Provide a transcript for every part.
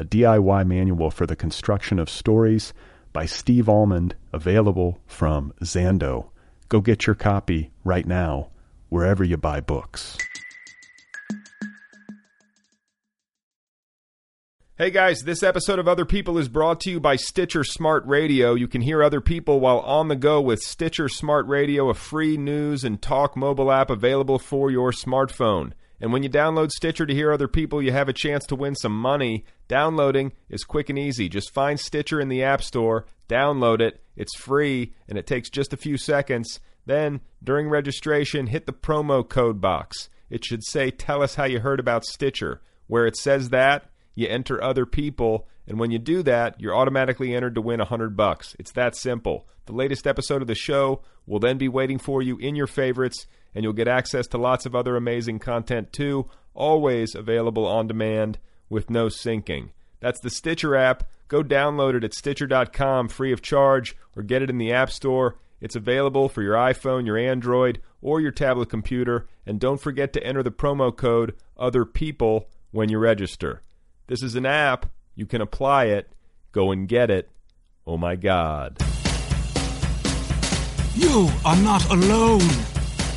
a DIY manual for the construction of stories by Steve Almond, available from Zando. Go get your copy right now, wherever you buy books. Hey guys, this episode of Other People is brought to you by Stitcher Smart Radio. You can hear other people while on the go with Stitcher Smart Radio, a free news and talk mobile app available for your smartphone. And when you download Stitcher to hear other people, you have a chance to win some money. Downloading is quick and easy. Just find Stitcher in the App Store, download it. It's free and it takes just a few seconds. Then, during registration, hit the promo code box. It should say, Tell us how you heard about Stitcher. Where it says that, you enter other people, and when you do that, you're automatically entered to win a hundred bucks. It's that simple. The latest episode of the show will then be waiting for you in your favorites, and you'll get access to lots of other amazing content too, always available on demand with no syncing. That's the Stitcher app. Go download it at Stitcher.com free of charge or get it in the App Store. It's available for your iPhone, your Android, or your tablet computer. And don't forget to enter the promo code Other People when you register. This is an app. You can apply it. Go and get it. Oh my God. You are not alone.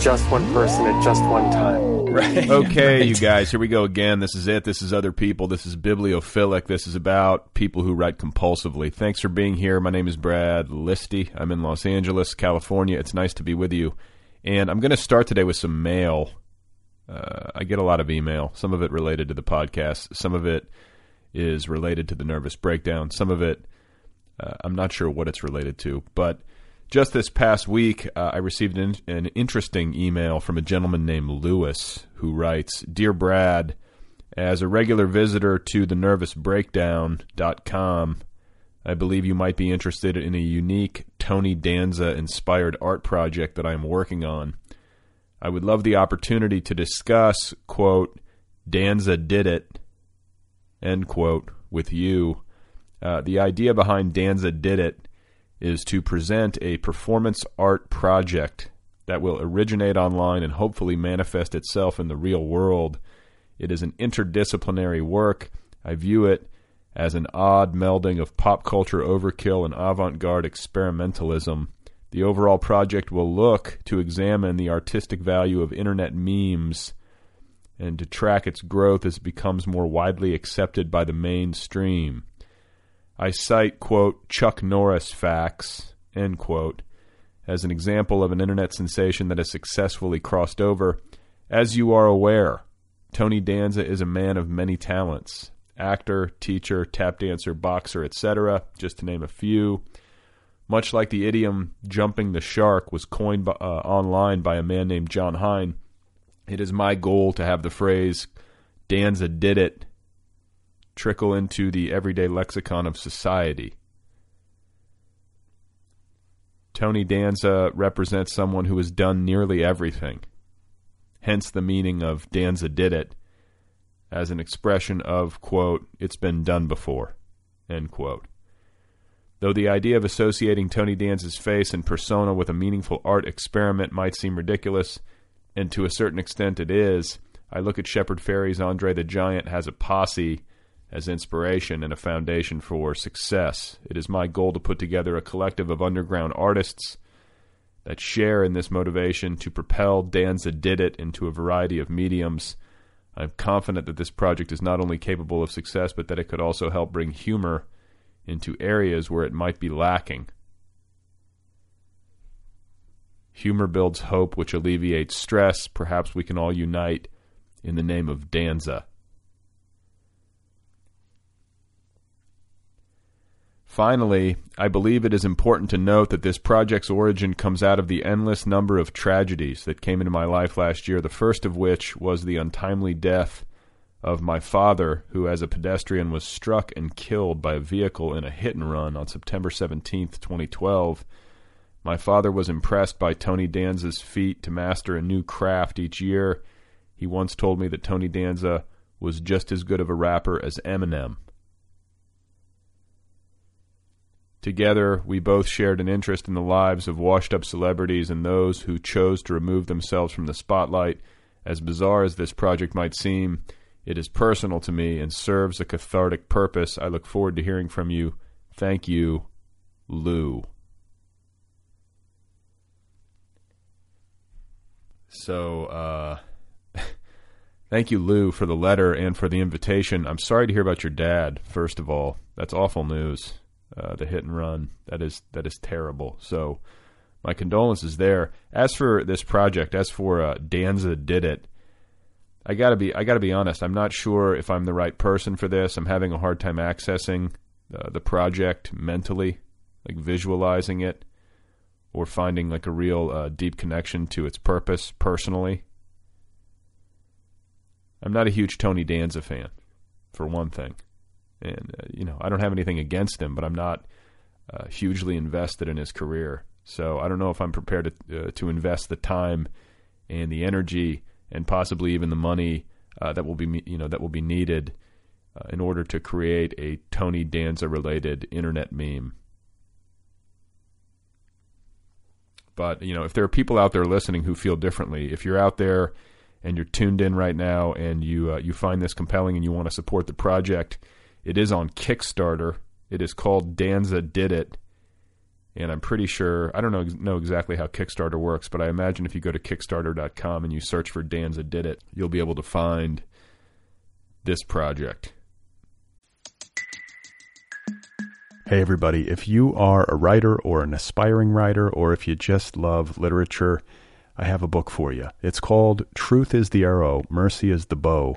Just one person at just one time. Right. Okay, Right. you guys, here we go again. This is it. This is other people. This is bibliophilic. This is about people who write compulsively. Thanks for being here. My name is Brad Listi. I'm in Los Angeles, California. It's nice to be with you. And I'm going to start today with some mail. Uh, I get a lot of email, some of it related to the podcast, some of it is related to the nervous breakdown, some of it, uh, I'm not sure what it's related to, but just this past week, uh, I received an, an interesting email from a gentleman named Lewis who writes Dear Brad, as a regular visitor to the nervousbreakdown.com, I believe you might be interested in a unique Tony Danza inspired art project that I am working on. I would love the opportunity to discuss, quote, Danza did it, end quote, with you. Uh, the idea behind Danza did it is to present a performance art project that will originate online and hopefully manifest itself in the real world. It is an interdisciplinary work. I view it as an odd melding of pop culture overkill and avant garde experimentalism. The overall project will look to examine the artistic value of internet memes and to track its growth as it becomes more widely accepted by the mainstream. I cite, quote, Chuck Norris facts, end quote, as an example of an internet sensation that has successfully crossed over. As you are aware, Tony Danza is a man of many talents actor, teacher, tap dancer, boxer, etc., just to name a few. Much like the idiom jumping the shark was coined by, uh, online by a man named Jon Hein, it is my goal to have the phrase Danza did it trickle into the everyday lexicon of society. Tony Danza represents someone who has done nearly everything, hence the meaning of Danza did it as an expression of, quote, it's been done before, end quote. Though the idea of associating Tony Danza's face and persona with a meaningful art experiment might seem ridiculous, and to a certain extent it is, I look at Shepard Fairey's Andre the Giant has a posse as inspiration and a foundation for success. It is my goal to put together a collective of underground artists that share in this motivation to propel Danza Did It into a variety of mediums. I'm confident that this project is not only capable of success, but that it could also help bring humor into areas where it might be lacking. Humor builds hope, which alleviates stress. Perhaps we can all unite in the name of Danza. Finally, I believe it is important to note that this project's origin comes out of the endless number of tragedies that came into my life last year, the first of which was the untimely death of my father, who, as a pedestrian, was struck and killed by a vehicle in a hit and run on September 17th, 2012. My father was impressed by Tony Danza's feat to master a new craft each year. He once told me that Tony Danza was just as good of a rapper as Eminem. Together, we both shared an interest in the lives of washed up celebrities and those who chose to remove themselves from the spotlight. As bizarre as this project might seem, it is personal to me and serves a cathartic purpose. I look forward to hearing from you. Thank you, Lou. So, uh, thank you, Lou, for the letter and for the invitation. I'm sorry to hear about your dad, first of all. That's awful news uh, the hit and run. That is that is terrible. So my condolences there. As for this project, as for uh, Danza did it. I gotta be I gotta be honest. I'm not sure if I'm the right person for this. I'm having a hard time accessing uh, the project mentally, like visualizing it, or finding like a real uh, deep connection to its purpose personally. I'm not a huge Tony Danza fan, for one thing and uh, you know I don't have anything against him, but I'm not uh, hugely invested in his career. So I don't know if I'm prepared to uh, to invest the time and the energy and possibly even the money uh, that will be you know that will be needed uh, in order to create a Tony Danza related internet meme. But you know, if there are people out there listening who feel differently, if you're out there and you're tuned in right now and you uh, you find this compelling and you want to support the project it is on Kickstarter. It is called Danza Did It. And I'm pretty sure, I don't know, know exactly how Kickstarter works, but I imagine if you go to Kickstarter.com and you search for Danza Did It, you'll be able to find this project. Hey, everybody. If you are a writer or an aspiring writer, or if you just love literature, I have a book for you. It's called Truth is the Arrow, Mercy is the Bow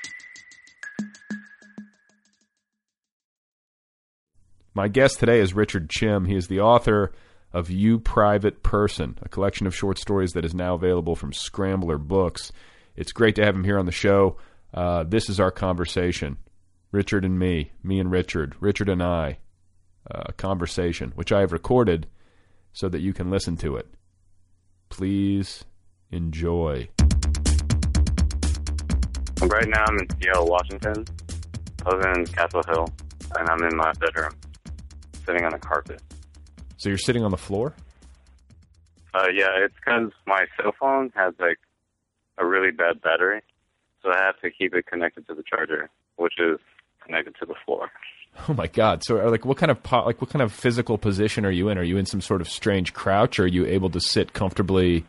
My guest today is Richard Chiem. He is the author of You Private Person, a collection of short stories that is now available from Scrambler Books. It's great to have him here on the show. Uh, this is our conversation. Richard and me, me and Richard, Richard and I, uh, conversation, which I have recorded so that you can listen to it. Please enjoy. Right now I'm in Seattle, Washington. I live in Capitol Hill, and I'm in my bedroom sitting on the carpet. So you're sitting on the floor? Uh, yeah, it's because my cell phone has like a really bad battery, so I have to keep it connected to the charger, which is connected to the floor. Oh my god! So, like, what kind of po- like what kind of physical position are you in? Are you in some sort of strange crouch, or are you able to sit comfortably,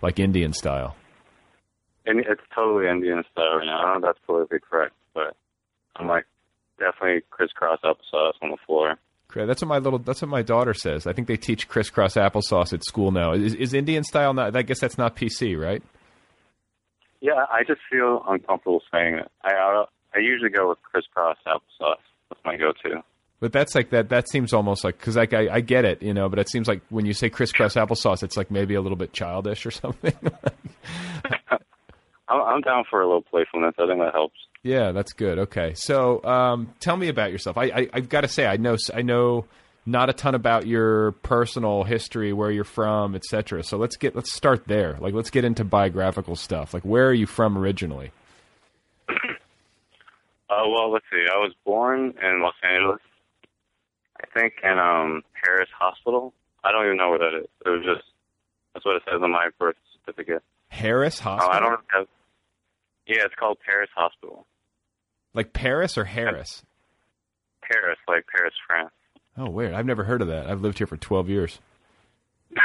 like Indian style? And it's totally Indian style right now. I don't know if that's politically correct, but I'm like definitely crisscross applesauce on the floor. That's what my little. That's what my daughter says. I think they teach crisscross applesauce at school now. Is, is Indian style not? I guess that's not PC, right? Yeah, I just feel uncomfortable saying it. I I, I usually go with crisscross applesauce. That's my go-to. But that's like that. That seems almost like because like I, I get it, you know. But it seems like when you say crisscross applesauce, it's like maybe a little bit childish or something. I'm, I'm down for a little playfulness. I think that helps. Yeah, that's good. Okay, so um, tell me about yourself. I, I I've got to say I know I know not a ton about your personal history, where you're from, etc. So let's get let's start there. Like let's get into biographical stuff. Like where are you from originally? Uh, well, let's see. I was born in Los Angeles. I think in um Paris Hospital. I don't even know where that is. It was just that's what it says on my birth certificate. Harris Hospital. I don't have. Yeah, it's called Paris Hospital. like Paris or Harris. Paris, like Paris, France. Oh, weird. I've never heard of that. I've lived here for twelve years.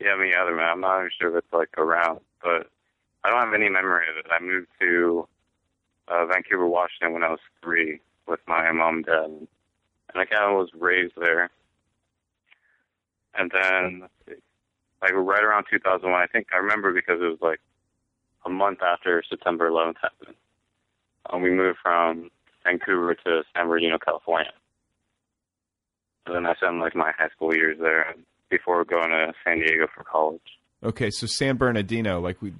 Yeah, me either, man. I'm not even sure if it's like around, but I don't have any memory of it. I moved to uh, Vancouver, Washington when I was three with my mom and dad, and I kind of was raised there. And then, like right around 2001, I think I remember because it was like a month after September 11th happened. Um, we moved from Vancouver to San Bernardino, California. And then I spent like my high school years there before going to San Diego for college. Okay, so San Bernardino, like we,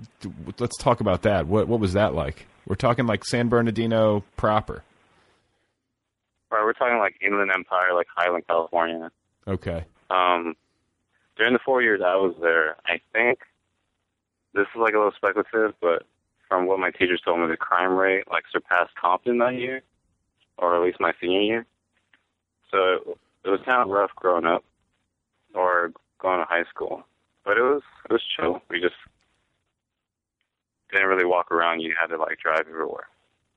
let's talk about that. What what was that like? We're talking like San Bernardino proper. Right, we're talking like Inland Empire, like Highland, California. Okay. Um, during the four years I was there, I think this is like a little speculative, but from what my teachers told me, the crime rate like surpassed Compton that year, or at least my senior year. So it was kind of rough growing up, or going to high school, but it was it was chill. We just didn't really walk around. You had to like drive everywhere.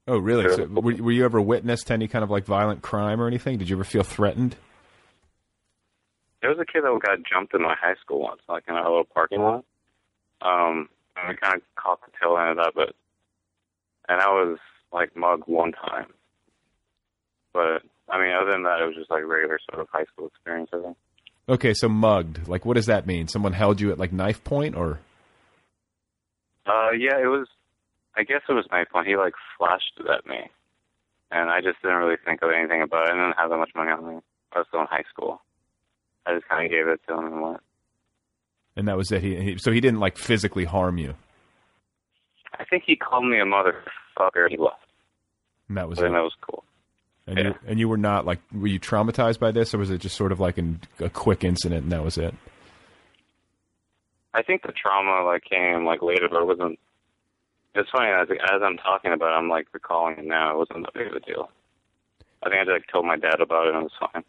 Oh, really? So, were, were you ever witness to any kind of like violent crime or anything? Did you ever feel threatened? There was a kid that got jumped in my high school once, like in a little parking lot. Um, and we kind of caught the tail end of that, but and I was like mugged one time. But I mean, other than that, it was just like regular sort of high school experience. I think. Okay, so mugged. Like, what does that mean? Someone held you at like knife point, or Uh, yeah, it was. I guess it was my point. He like flashed it at me, and I just didn't really think of anything about it. I didn't have that much money on me. I was still in high school. I just kind of gave it to him and went. And that was it. He, he so he didn't like physically harm you, I think he called me a motherfucker. and He left, and that was but it. that was cool. And you and you were not like were you traumatized by this, or was it just sort of like an, a quick incident and that was it? I think the trauma like came like later, but it wasn't. It's funny as as I'm talking about, it, I'm like recalling it now. It wasn't that big of a deal. I think I just like, told my dad about it, and it was fine.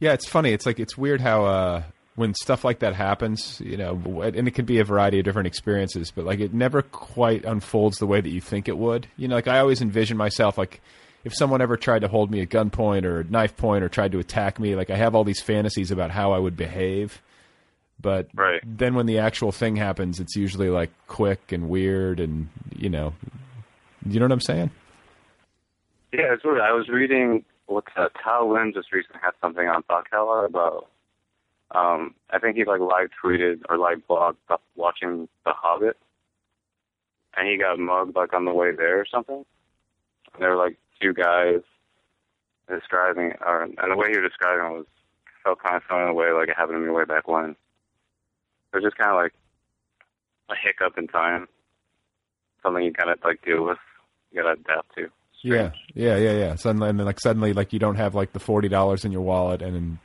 Yeah, it's funny. It's like it's weird how uh, when stuff like that happens, you know, and it could be a variety of different experiences, but like it never quite unfolds the way that you think it would. You know, like I always envision myself like if someone ever tried to hold me at gunpoint or knife point or tried to attack me, like I have all these fantasies about how I would behave. But Right. then when the actual thing happens, it's usually like quick and weird, and you know, you know what I'm saying? Yeah, it's weird. I was reading what's that? Tao Lin just recently had something on Bakala about. Um, I think he like live tweeted or live blogged watching The Hobbit, and he got mugged like on the way there or something. And there were like two guys describing, or and the way he was describing it was felt kind of similar in a way like it happened to me way back when. It was just kind of like a hiccup in time, something you kind of like deal with, you gotta adapt to. Yeah, yeah, yeah, yeah. Suddenly, and then like suddenly, like you don't have like the forty dollars in your wallet, and then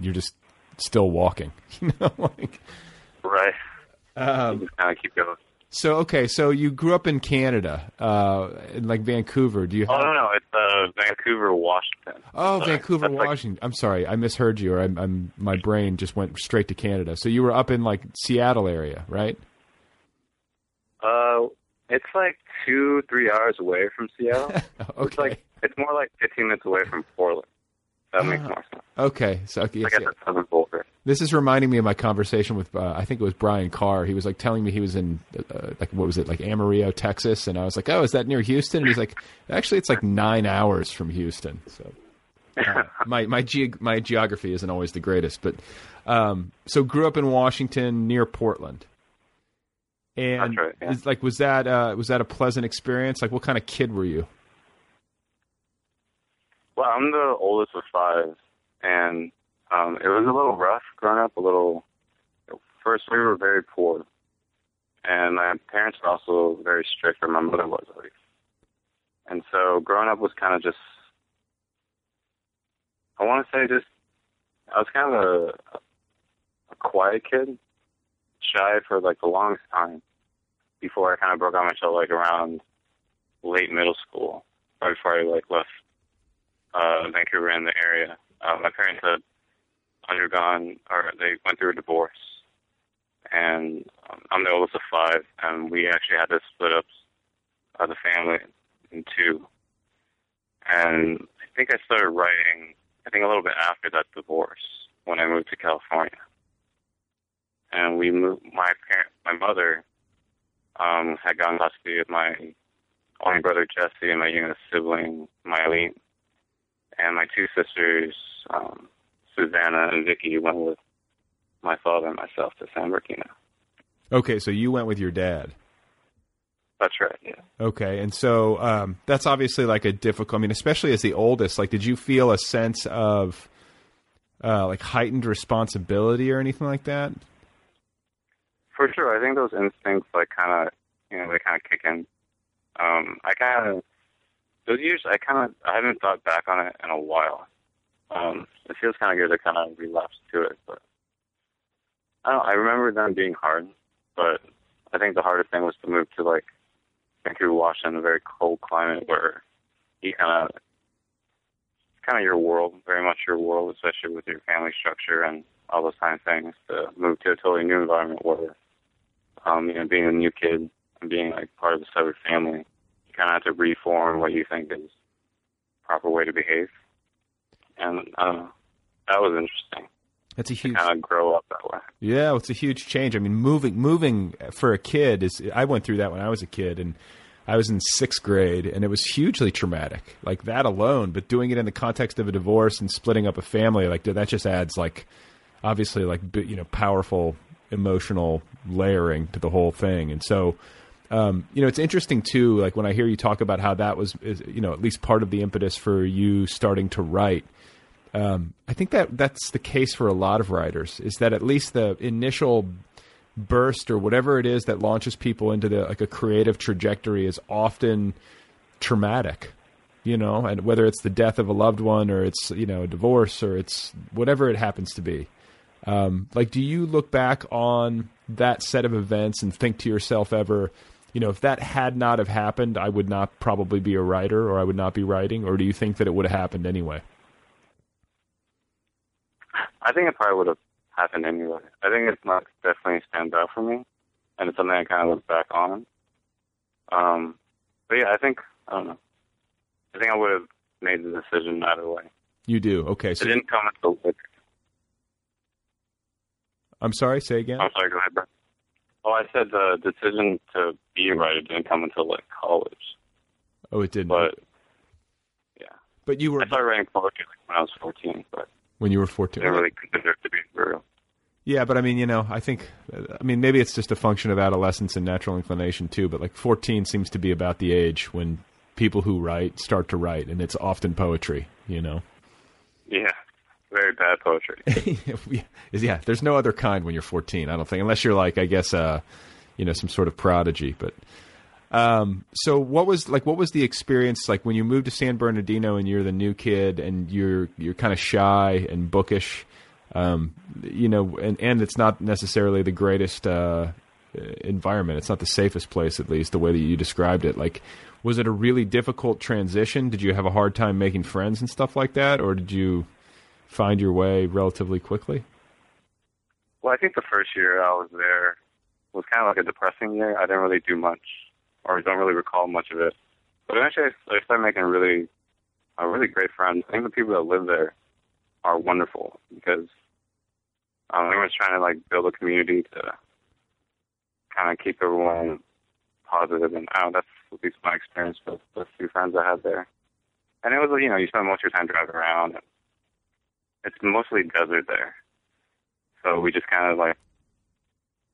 you're just still walking. You know, like Right. um, You just kind of keep going. so. Okay, so you grew up in Canada, uh, in like Vancouver. Do you? Have... Oh no, no, it's uh, Vancouver, Washington. Oh, Sorry. Vancouver, That's like- Washington. I'm sorry, I misheard you, or I'm, I'm my brain just went straight to Canada. So you were up in like Seattle area, right? uh, it's like two, three hours away from Seattle. okay. It's like it's more like 15 minutes away from Portland. That makes Ah. more sense. okay, so okay, Like yes, at the southern border. This is reminding me of my conversation with uh, I think it was Brian Carr. He was like telling me he was in uh, like what was it like Amarillo, Texas, and I was like, oh, is that near Houston? And he's like, actually, it's like nine hours from Houston. So Uh, my my ge- my geography isn't always the greatest, but um, so grew up in Washington near Portland. And right, yeah. is, like, was that uh, was that a pleasant experience? Like, what kind of kid were you? Well, I'm the oldest of five, and um, it was a little rough growing up. A little. First, we were very poor, and my parents were also very strict, or my mother was at least. And so, growing up was kind of just. I want to say just. I was kind of a, a quiet kid, shy for like the longest time, before I kind of broke out my shell like around late middle school, right before I like left uh, Vancouver in the area. Uh, my parents had undergone, or they went through a divorce, and um, I'm the oldest of five, and we actually had to split up uh, the family in two. And I think I started writing, I think a little bit after that divorce, when I moved to California. And we moved, my parent, my mother, um, had gotten custody of my only brother Jesse and my youngest sibling Mylene and my two sisters, um, Susanna and Vicky, went with my father and myself to San Bernardino. Okay, so you went with your dad. That's right. Yeah. Okay, and so um, that's obviously like a difficult. I mean, especially as the oldest, like, did you feel a sense of uh, like heightened responsibility or anything like that? For sure, I think those instincts, like, kind of, you know, they kind of kick in. Um, I kind of those years, I kind of I haven't thought back on it in a while. Um, it feels kind of good to kind of relapse to it, but I don't. I remember them being hard, but I think the hardest thing was to move to like Vancouver, Washington, a very cold climate where you kind of kind of your world, very much your world, especially with your family structure and all those kind of things. To move to a totally new environment where, um, you know, being a new kid and being like part of a separate family, you kind of have to reform what you think is proper way to behave. And I that was interesting. That's a huge Kind of grow up that way. Yeah, it's a huge change. I mean, moving moving for a kid is. I went through that when I was a kid, and I was in sixth grade, and it was hugely traumatic. Like that alone, but doing it in the context of a divorce and splitting up a family, like that just adds like, obviously, like you know, powerful emotional layering to the whole thing. And so, um, you know, it's interesting too. Like when I hear you talk about how that was, you know, at least part of the impetus for you starting to write. Um, I think that that's the case for a lot of writers. Is that at least the initial burst or whatever it is that launches people into the like a creative trajectory is often traumatic, you know, and whether it's the death of a loved one or it's you know a divorce or it's whatever it happens to be. Um, like, do you look back on that set of events and think to yourself ever, you know, if that had not have happened, I would not probably be a writer or I would not be writing, or do you think that it would have happened anyway? I think it probably would have happened anyway. I think it's not definitely stands out for me, and it's something I kind of look back on. Um, but yeah, I think I don't know. I think I would have made the decision either way. You do. Okay. It So didn't come until like, I'm sorry. Say again. I'm sorry, go ahead, Brett. Oh, I said the decision to be a writer didn't come until like college, Oh, it didn't. but yeah, But you were I started writing poetry like when I was 14, but when you were 14. didn't really consider it to be. Yeah, but I mean, you know, I think, I mean, maybe it's just a function of adolescence and natural inclination too. But like 14 seems to be about the age when people who write start to write, and it's often poetry. You know. Yeah, very bad poetry. yeah, there's no other kind when you're 14. I don't think, unless you're like, I guess, uh, you know, some sort of prodigy. But um, so what was like? What was the experience like when you moved to San Bernardino and you're the new kid and you're you're kind of shy and bookish? Um, you know, and and it's not necessarily the greatest uh, environment. It's not the safest place, at least the way that you described it. Like, was it a really difficult transition? Did you have a hard time making friends and stuff like that, or did you find your way relatively quickly? Well, I think the first year I was there was kind of like a depressing year. I didn't really do much, or don't really recall much of it. But eventually, I started making really, uh, really great friends. I think the people that live there are wonderful because um, everyone's trying to like build a community to kind of keep everyone positive. And I don't know, that's at least my experience with the few friends I had there. and it was you know you spend most of your time driving around. And it's mostly desert there, so we just kind of like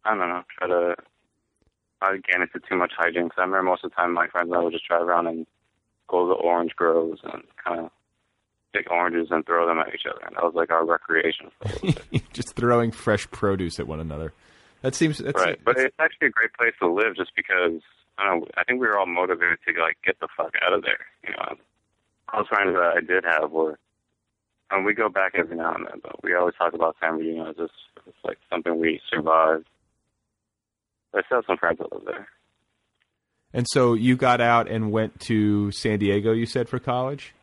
I don't know try to not it's into too much hijinks. I remember most of the time my friends and I would just drive around and go to the orange groves and kind of pick oranges and throw them at each other, and that was like our recreation. For a. Just throwing fresh produce at one another. That seems that's, right, but it's actually a great place to live just because I don't know. I think we were all motivated to like get the fuck out of there. You know, those friends that I did have were, and we go back every now and then, but we always talk about San Bernardino as just it's like something we survived. I still have some friends that live there. And so you got out and went to San Diego. You said for college.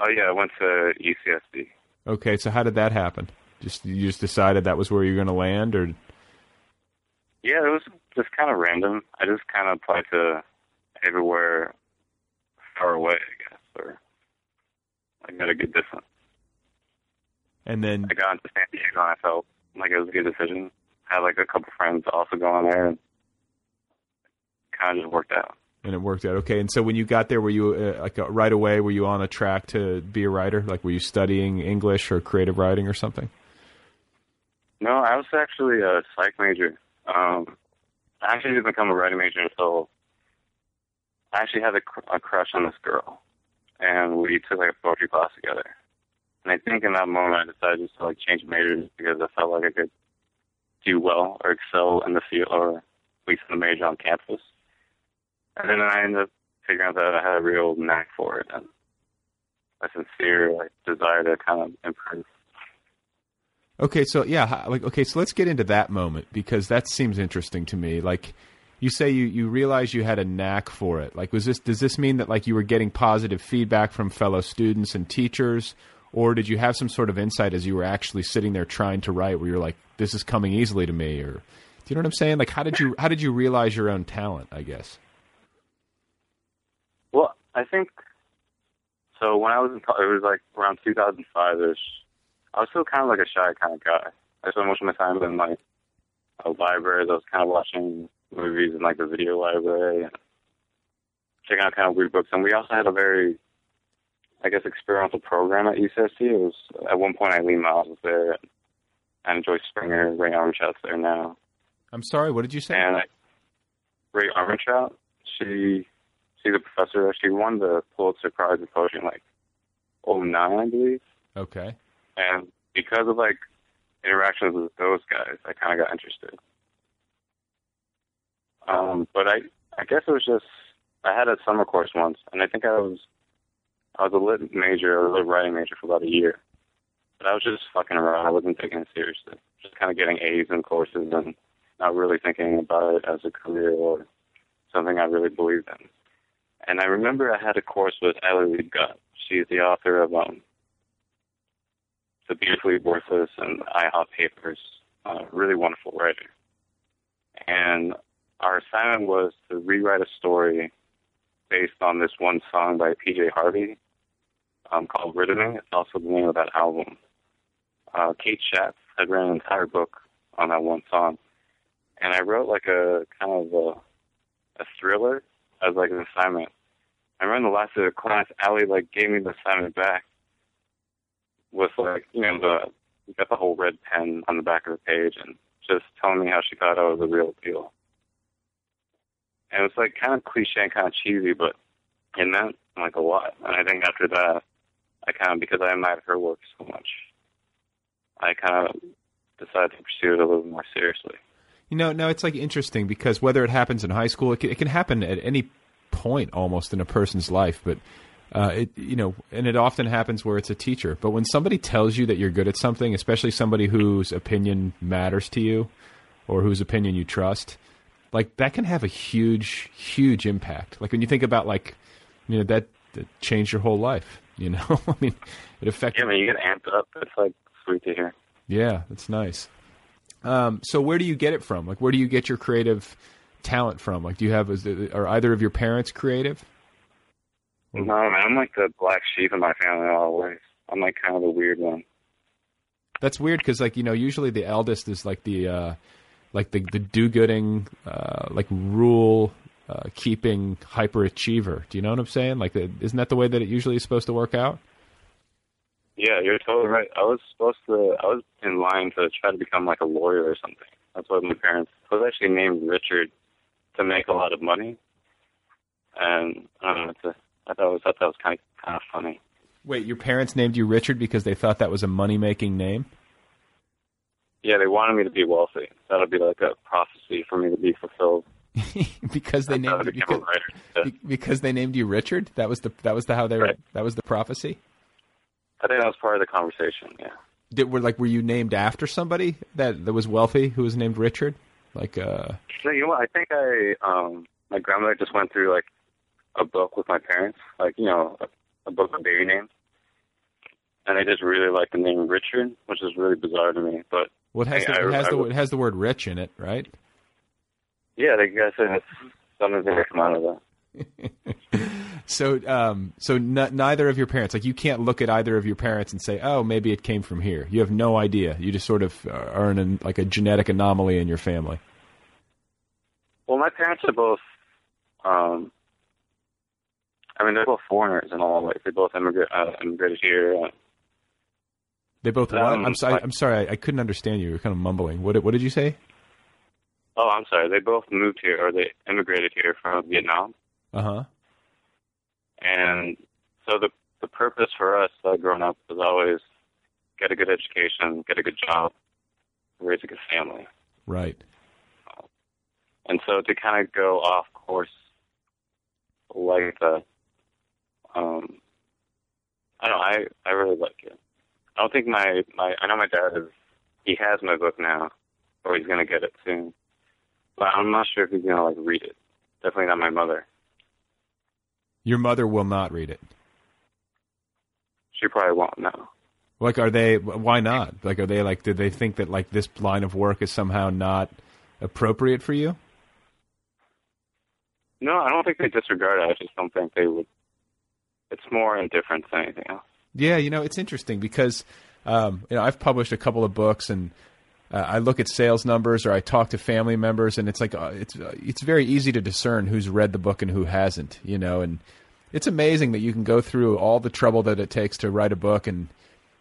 Oh yeah, I went to UCSD. Okay, so how did that happen? Just you just decided that was where you're going to land, or Yeah, it was just kind of random. I just kind of applied to everywhere far away, I guess, or I got a good distance. and then I got into San Diego and I felt like it was a good decision. Had like a couple friends also going there, and kind of just worked out. and it worked out okay. And so when you got there, were you uh, like uh, right away? Were you on a track to be a writer? Like were you studying English or creative writing or something? No, I was actually a psych major. Um, I actually didn't become a writing major until I actually had a, cr- a crush on this girl, and we took like a poetry class together. And I think in that moment I decided just to like change majors because I felt like I could do well or excel in the field or at least in the major on campus. And then I ended up figuring out that I had a real knack for it and a sincere like desire to kind of improve. Okay, so yeah, like okay, so let's get into that moment because that seems interesting to me. Like you say you you realize you had a knack for it. Like was this does this mean that like you were getting positive feedback from fellow students and teachers or did you have some sort of insight as you were actually sitting there trying to write where you're like this is coming easily to me or do you know what I'm saying? Like how did you how did you realize your own talent, I guess? Well, I think so. When I was in college, it was like around 2005 ish. I was still kind of like a shy kind of guy. I spent most of my time in like a library. I was kind of watching movies in like the video library checking out kind of weird books. And we also had a very, I guess, experimental program at UCSD. It was at one point Eileen Myles was there, and, and Joyce Springer, Ray Armstrong's there now. I'm sorry, what did you say? And I, Rae Armantrout, she she's a professor. She won the Pulitzer Prize in poetry in like '09, I believe. Okay. And because of like interactions with those guys, I kind of got interested. Um, but I I guess it was just I had a summer course once, and I think I was I was a lit major, a lit writing major for about a year. But I was just fucking around. I wasn't taking it seriously. Just kind of getting A's in courses and not really thinking about it as a career or something I really believed in. And I remember I had a course with Ali Liebegott. She's the author of um, The Beautifully Worthless and IHOP Papers. Uh, really wonderful writer. And our assignment was to rewrite a story based on this one song by PJ Harvey um, called Rid of Me. It's also the name of that album. Uh, Kate Schatz had written an entire book on that one song. And I wrote like a kind of a, a thriller as like an assignment. I remember the last day of the class, Ali like gave me the assignment back with like, you know, the got the whole red pen on the back of the page and just telling me how she thought I was the real deal. And it was like kind of cliche and kind of cheesy, but it meant like a lot. And I think after that, I kind of, because I admired her work so much, I kind of decided to pursue it a little more seriously. You know, now it's like interesting because whether it happens in high school, it can, it can happen at any point almost in a person's life, but uh, it you know, and it often happens where it's a teacher. But when somebody tells you that you're good at something, especially somebody whose opinion matters to you or whose opinion you trust, like that can have a huge, huge impact. Like when you think about like, you know, that, that changed your whole life. You know, I mean, it affected. Yeah, I mean, you get amped up. It's like sweet to hear. Yeah, that's nice. Um, so where do you get it from? Like, where do you get your creative talent from? Like, do you have, is it, are either of your parents creative? No, man, I'm like the black sheep in my family always. I'm like kind of the weird one. That's weird because, like, you know, usually the eldest is like the, uh, like the the do-gooding, uh, like rule uh, keeping hyperachiever. Do you know what I'm saying? Like, uh, isn't that the way that it usually is supposed to work out? Yeah, you're totally right. I was supposed to. I was in line to try to become like a lawyer or something. That's what my parents. I was actually named Richard to make a lot of money, and I don't know. It's a, I thought it was thought that was kind of kind of funny. Wait, your parents named you Richard because they thought that was a money making name? Yeah, they wanted me to be wealthy. That'll be like a prophecy for me to be fulfilled. because they I named a because, because they named you Richard. That was the that was the how they were, Right. that was the prophecy. I think that was part of the conversation. Yeah. Did were like were you named after somebody that that was wealthy who was named Richard? Like uh No, you know what? I think I um my grandmother just went through like a book with my parents, like you know a, a book of baby names, and I just really like the name Richard, which is really bizarre to me. But well, it has I- the, it I- has I the would- it has the word rich in it, right? yeah, I guess it's something to come out of that. So um so n- neither of your parents like you can't look at either of your parents and say oh maybe it came from here. You have no idea. You just sort of uh, are in like a genetic anomaly in your family. Well, my parents are both. um I mean, they're both foreigners in all ways. They both uh, immigrated here. Uh, They both? Um, I'm sorry. I- I'm sorry. I, I couldn't understand you. You're kind of mumbling. What what did you say? oh, I'm sorry. They both moved here, or they immigrated here from Vietnam. Uh huh. And so the the purpose for us uh, growing up was always get a good education, get a good job, raise a good family. Right. And so to kind of go off course like that, um, I don't know, I, I really like it. I don't think my, my, I know my dad is, he has my book now, or he's going to get it soon. But I'm not sure if he's going to like read it. Definitely not my mother. Your mother will not read it. She probably won't know. Like, are they? Why not? Like, are they like? Did they think that like this line of work is somehow not appropriate for you? No, I don't think they disregard it. I just don't think they would. It's more indifference than anything else. Yeah, you know, it's interesting because um, you know I've published a couple of books and uh, I look at sales numbers or I talk to family members and it's like uh, it's uh, it's very easy to discern who's read the book and who hasn't. You know, and it's amazing that you can go through all the trouble that it takes to write a book and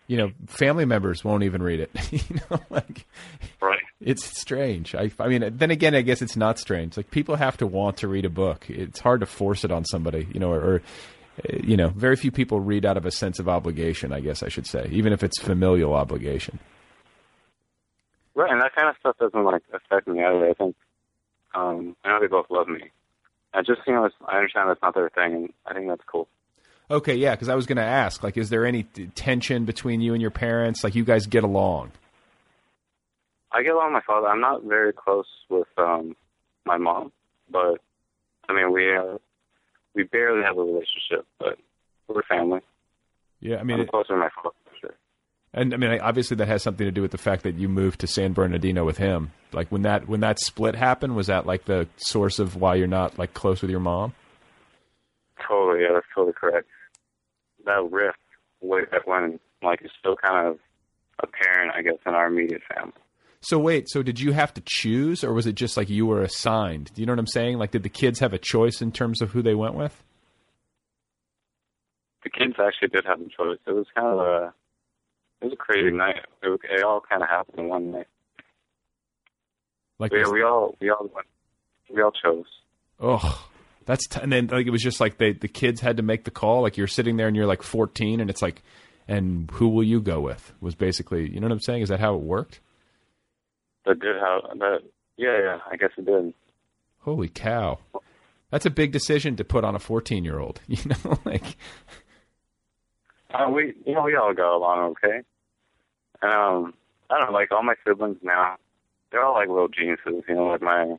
you know family members won't even read it. you know, like Right. it's strange. I, I mean, then again, I guess it's not strange. Like people have to want to read a book. It's hard to force it on somebody, you know, or, or uh, you know, very few people read out of a sense of obligation. I guess I should say, even if it's familial obligation. Right, and that kind of stuff doesn't like affect me either. I think um, I know they both love me. I just you know it's, I understand that's not their thing, and I think that's cool. Okay, yeah, because I was going to ask, like, is there any t- tension between you and your parents? Like, you guys get along? I get along with my father. I'm not very close with um, my mom, but I mean we uh, we barely have a relationship, but we're family. Yeah, I mean, I'm it, closer to my father. And I mean, obviously that has something to do with the fact that you moved to San Bernardino with him. Like, when that when that split happened, was that like the source of why you're not like close with your mom? Totally, yeah, that's totally correct. That rift way back when, like, is still kind of apparent, I guess, in our immediate family. So wait, so did you have to choose, or was it just like you were assigned? Do you know what I'm saying? Like, did the kids have a choice in terms of who they went with? the kids actually did have a choice. It was kind of a it was a crazy night. It, it all kind of happened in one night. Like, We, we all we all went, we all chose. oh, that's t- and then like it was just like they the kids had to make the call. Like you're sitting there and you're like 14, and it's like, and who will you go with? Was basically, you know what I'm saying? Is that how it worked? That did how that yeah yeah I guess it did. Holy cow, that's a big decision to put on a 14 year old. You know, like Uh, we you know we all got along okay. Um I don't know like all my siblings now they're all like little geniuses. You know like my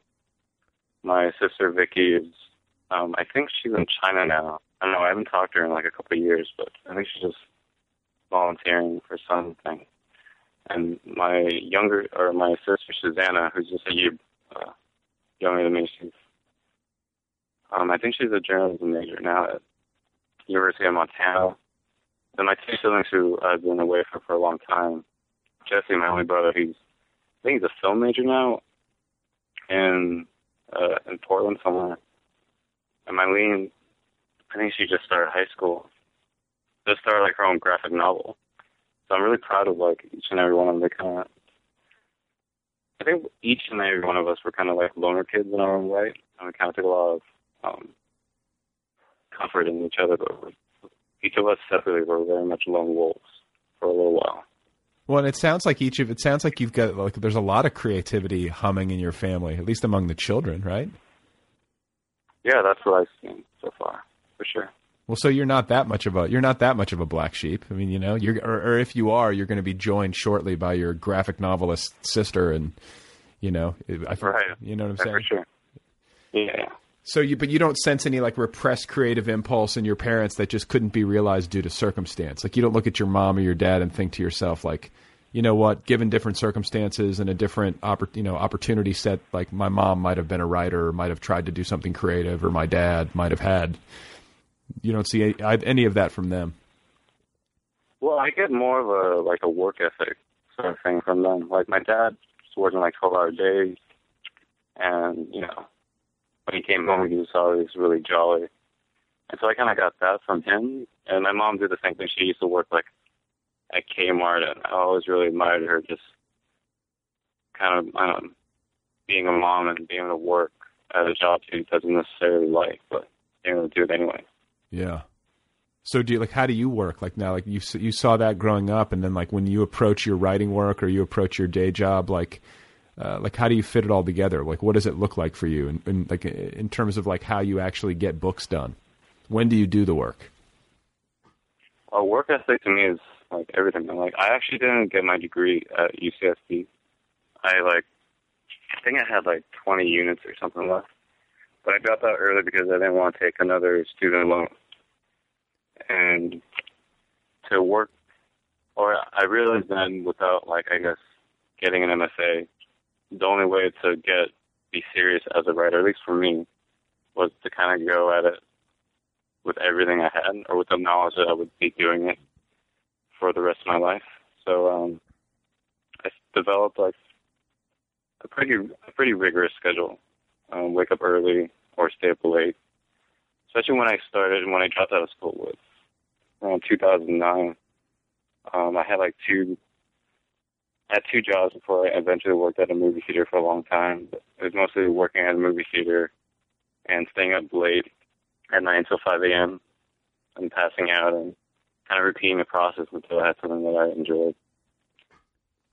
my sister Vicky is um I think she's in China now. I don't know I haven't talked to her in like a couple of years, but I think she's just volunteering for something. And my younger or my sister Susanna, who's just a year uh, younger than me, she's um I think she's a journalism major now at University of Montana. And my two siblings who I've been away from for a long time, Jesse, my only brother, he's I think he's a film major now in uh, in Portland somewhere. and Mylene, I think she just started high school. Just started like her own graphic novel. So I'm really proud of like each and every one of them. Kind of, I think each and every one of us were kind of like loner kids in our own way, and we kind of took a lot of um, comfort in each other. But each of us separately were very much lone wolves for a little while. Well, and it sounds like each of it sounds like you've got like there's a lot of creativity humming in your family, at least among the children, right? Yeah, that's what I've seen so far, for sure. Well, so you're not that much of a you're not that much of a black sheep. I mean, you know, you're or, or if you are, you're going to be joined shortly by your graphic novelist sister, and you know, I, right. You know what I'm saying? for sure. Yeah. So you, but you don't sense any like repressed creative impulse in your parents that just couldn't be realized due to circumstance. Like you don't look at your mom or your dad and think to yourself like, you know what, given different circumstances and a different oppor- you know opportunity set, like my mom might have been a writer or might have tried to do something creative, or my dad might have had. You don't see any, of that from them. Well, I get more of a like a work ethic sort of thing from them. Like my dad working like twelve hour days, and you know, when he came home, he was always really jolly, and so I kind of got that from him. And my mom did the same thing. She used to work like at Kmart, and I always really admired her just kind of being a mom and being able to work at a job she doesn't necessarily like, but being able to do it anyway. Yeah. So do you like how do you work like now like you you saw that growing up and then like when you approach your writing work or you approach your day job like uh, like how do you fit it all together like what does it look like for you and, like in terms of like how you actually get books done when do you do the work well work ethic to me is like everything. Like I actually didn't get my degree at UCSD. I like I think I had like 20 units or something left, but I dropped out early because I didn't want to take another student loan. And to work, or I realized then without like I guess getting an MFA, the only way to get be serious as a writer, at least for me, was to kind of go at it with everything I had, or with the knowledge that I would be doing it for the rest of my life. So um, I developed like a pretty a pretty rigorous schedule. Um, wake up early or stay up late. Especially when I started and when I dropped out of school was around 2009. Um, I had like two had two jobs before I eventually worked at a movie theater for a long time. It was mostly working at a movie theater and staying up late at night until 5 a.m. and passing out and kind of repeating the process until I had something that I enjoyed.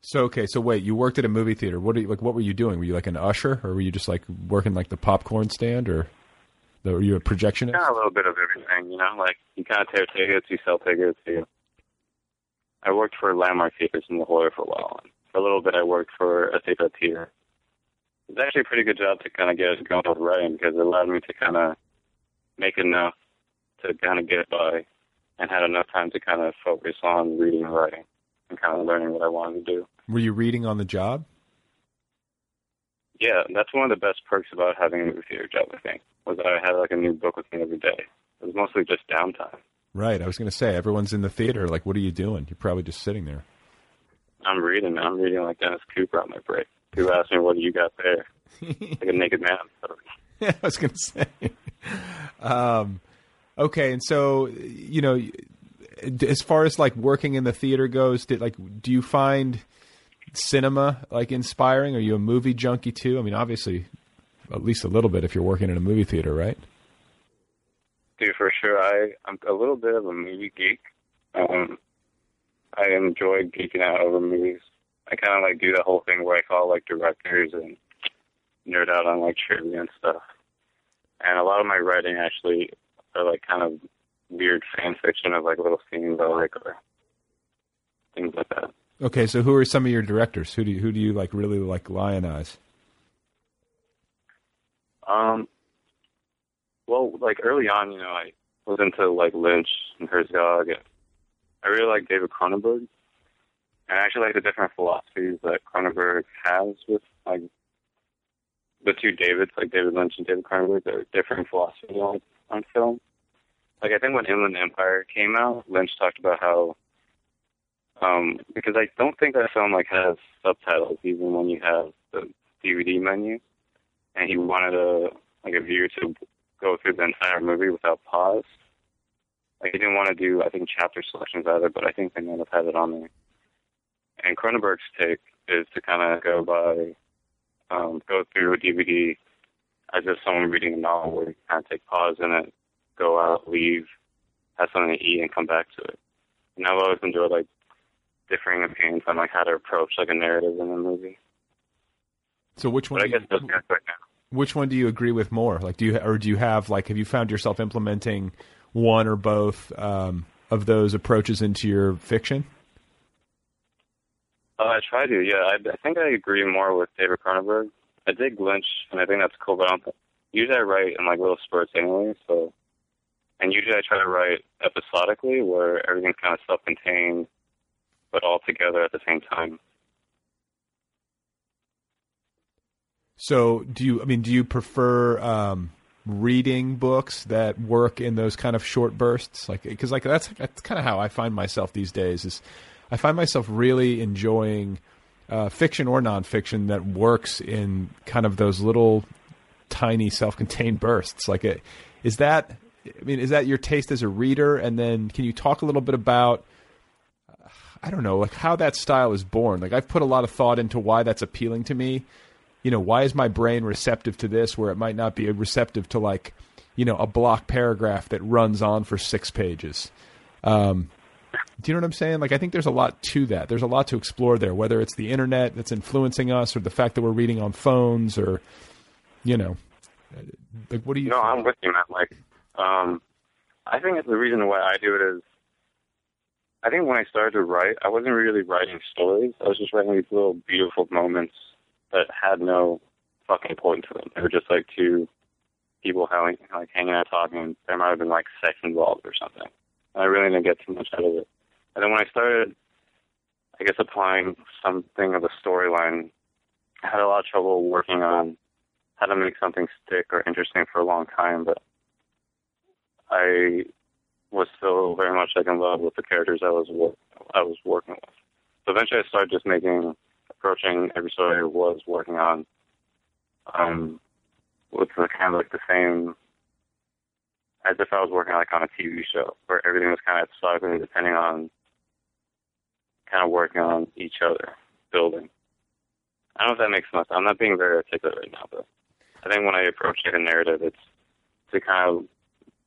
so okay so wait you worked at a movie theater what are you like what were you doing were you like an usher or were you just like working like the popcorn stand or were you a projectionist Kind of a little bit of everything, you know, like you kind of tear tickets, you sell tickets, you. I worked for Landmark Theaters in La Jolla for a while. And for a little bit, I worked for a theater theater. It was actually a pretty good job to kind of get us going with writing because it allowed me to kind of make enough to kind of get by and had enough time to kind of focus on reading and writing and kind of learning what I wanted to do. were you reading on the job Yeah, that's one of the best perks about having a movie theater job, I think, was that I had like a new book with me every day. It was mostly just downtime. Right i was going to say everyone's in the theater like what are you doing you're probably just sitting there I'm reading. I'm reading like Dennis Cooper on my break. Who asked me what do you got there? like a naked man. Yeah, I was going to say. um, okay, and so you know, as far as like working in the theater goes, did like do you find cinema like inspiring? Are you a movie junkie too? I mean, obviously, at least a little bit if you're working in a movie theater, right? Dude, for sure. I I'm a little bit of a movie geek. Um, I enjoy geeking out over movies. I kind of like do the whole thing where I call like directors and nerd out on like trivia and stuff. And a lot of my writing actually are like kind of weird fan fiction of like little scenes I like or things like that. Okay, so who are some of your directors? Who do you, who do you like really like lionize? Um, well, like early on, you know, I was into like Lynch and Herzog. And I really like David Cronenberg, and I actually like the different philosophies that Cronenberg has with like the two Davids, like David Lynch and David Cronenberg. They're different philosophies on on film. Like I think when Inland Empire came out, Lynch talked about how. Um, because I don't think that film like has subtitles even when you have the DVD menu and he wanted a like a viewer to go through the entire movie without pause. Like he didn't want to do, I think, chapter selections either, but I think they might have had it on there. And Cronenberg's take is to kind of go by, um, go through a DVD as if someone reading a novel where you kind of take pause in it, go out, leave, have something to eat, and come back to it. And I've always enjoyed like differing opinions on like how to approach like a narrative in a movie. So which one? But I you- guess those guys right now. Which one do you agree with more? Like, do you or do you have like have you found yourself implementing one or both um, of those approaches into your fiction? Uh, I try to, yeah. I, I think I agree more with David Cronenberg. I dig Lynch, and I think that's cool, but I don't. Usually, I write in like little spurts anyway. So, and usually I try to write episodically, where everything's kind of self-contained, but all together at the same time. So, do you? I mean, do you prefer um, reading books that work in those kind of short bursts? Like, because like that's that's kind of how I find myself these days. Is I find myself really enjoying uh, fiction or nonfiction that works in kind of those little tiny self-contained bursts. Like, it, is that? I mean, is that your taste as a reader? And then, can you talk a little bit about? I don't know, like how that style is born. Like I've put a lot of thought into why that's appealing to me. You know, why is my brain receptive to this where it might not be receptive to like, you know, a block paragraph that runs on for six pages? Um, do you know what I'm saying? Like I think there's a lot to that. There's a lot to explore there, whether it's the internet that's influencing us or the fact that we're reading on phones or, you know, like what do you? No, I'm with you, man. Like, um, I think the reason why I do it is, I think when I started to write, I wasn't really writing stories. I was just writing these little beautiful moments that had no fucking point to them. They were just like two people having, like hanging out talking. There might have been like sex involved or something. And I really didn't get too much out of it. And then when I started, I guess applying something of a storyline, I had a lot of trouble working on how to make something stick or interesting for a long time, but I was still very much like in love with the characters I was wor- I was working with. So eventually, I started just making approaching every story I was working on um, the kind of like the same as if I was working like on a TV show where everything was kind of episodically depending on kind of working on each other, building. I don't know if that makes sense. I'm not being very articulate right now, but I think when I approach like a narrative, it's to kind of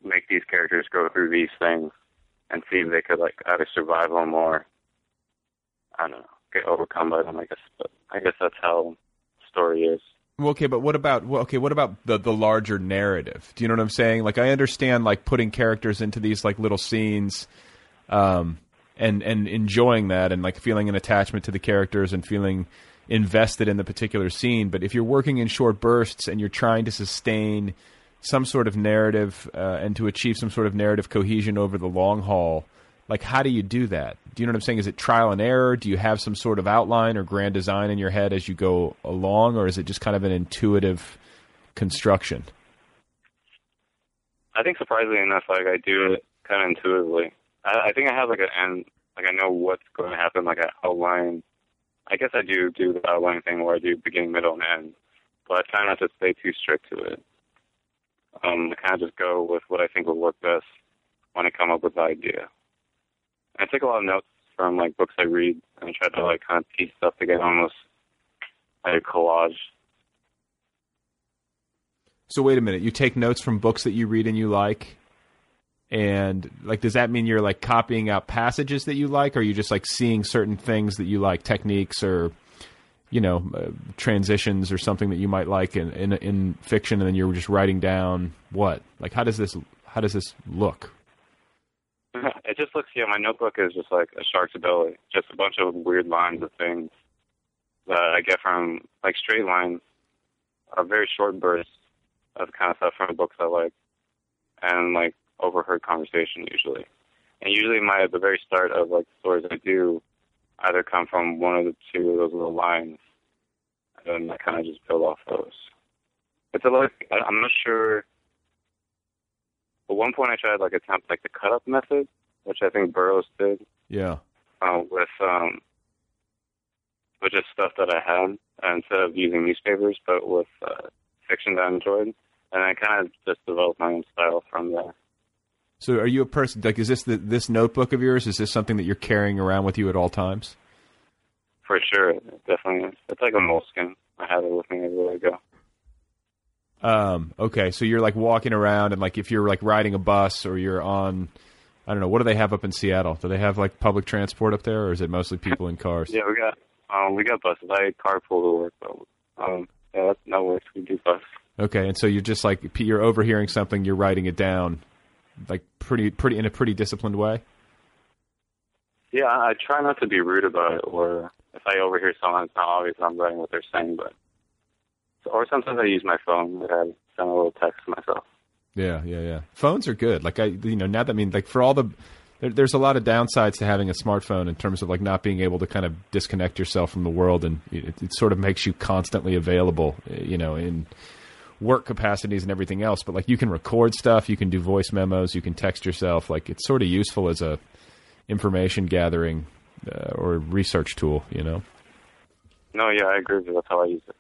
make these characters go through these things and see if they could like either survive them or I don't know, get overcome by them. I guess, but I guess that's how story is. Well, okay, but what about okay? What about the the larger narrative? Do you know what I'm saying? Like, I understand like putting characters into these like little scenes, um, and and enjoying that, and like feeling an attachment to the characters and feeling invested in the particular scene. But if you're working in short bursts and you're trying to sustain some sort of narrative uh, and to achieve some sort of narrative cohesion over the long haul, like how do you do that? Do you know what I'm saying? Is it trial and error? Do you have some sort of outline or grand design in your head as you go along, or is it just kind of an intuitive construction? I think surprisingly enough, like I do it kind of intuitively. I, I think I have like an end, like I know what's going to happen, like an outline. I guess I do do the outline thing where I do beginning, middle, and end, but I try not to stay too strict to it. Um, I kind of just go with what I think will work best when I come up with the idea. I take a lot of notes from like books I read and I try to like kind of piece stuff together, almost like a collage. So wait a minute, you take notes from books that you read and you like, and like does that mean you're like copying out passages that you like, or are you just like seeing certain things that you like, techniques or you know uh, transitions or something that you might like in, in in fiction, and then you're just writing down what? Like how does this how does this look? it just looks, yeah, my notebook is just like a shark's belly. Just a bunch of weird lines of things that I get from, like, straight lines, a very short bursts of kind of stuff from books I like, and, like, overheard conversation usually. And usually my, at the very start of, like, the stories I do either come from one of the two of those little lines, and I kind of just build off those. It's a lot, I'm not sure at one point, I tried like attempt like the cut up method, which I think Burroughs did Yeah. uh, with um, with just stuff that I had uh, instead of using newspapers, but with uh, fiction that I enjoyed. and I kind of just developed my own style from there. So, are you a person like? Is this the, this notebook of yours? Is this something that you're carrying around with you at all times? For sure, it definitely. Is. It's like a moleskin. I have it with me everywhere I go. Um. Okay. So you're like walking around, and like if you're like riding a bus or you're on, I don't know, what do they have up in Seattle? Do they have like public transport up there, or is it mostly people in cars? Yeah, we got um we got buses. I carpool to work, but um yeah, that's no worries. We do bus. Okay, and so you're just like you're overhearing something, you're writing it down, like pretty pretty in a pretty disciplined way. Yeah, I try not to be rude about it, or if I overhear someone, it's not obvious I'm writing what they're saying, but or sometimes I use my phone. Like I send a little text to myself. Yeah, yeah, yeah. Phones are good. Like I, you know, now that I mean, like for all the, there, there's a lot of downsides to having a smartphone in terms of like not being able to kind of disconnect yourself from the world, and it, it sort of makes you constantly available, you know, in work capacities and everything else. But like you can record stuff, you can do voice memos, you can text yourself. Like it's sort of useful as a information gathering uh, or research tool, you know. No, yeah, I agree with you. That's how I use it.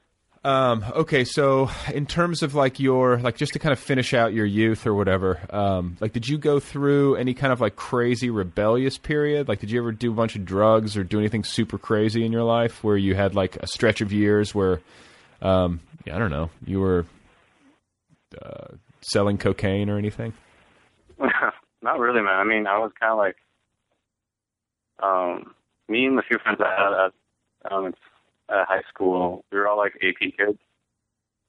Um, okay, so in terms of like your like just to kind of finish out your youth or whatever, um, like did you go through any kind of like crazy rebellious period? Like did you ever do a bunch of drugs or do anything super crazy in your life where you had like a stretch of years where um, yeah, I don't know, you were uh, selling cocaine or anything? Not really, man. I mean, I was kind of like um, me and the few friends I had at um, at high school, we were all like AP kids,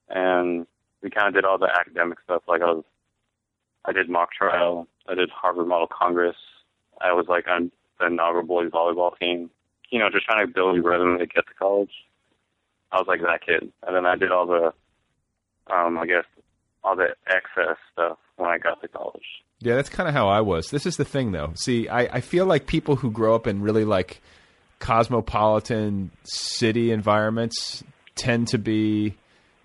and we kind of did all the academic stuff. Like I was, I did mock trial, I did Harvard Model Congress, I was like on the inaugural boys volleyball team. You know, just trying to build a resume to get to college. I was like that kid, and then I did all the, um, I guess, all the excess stuff when I got to college. Yeah, that's kind of how I was. This is the thing, though. See, I, I feel like people who grow up in really like cosmopolitan city environments tend to be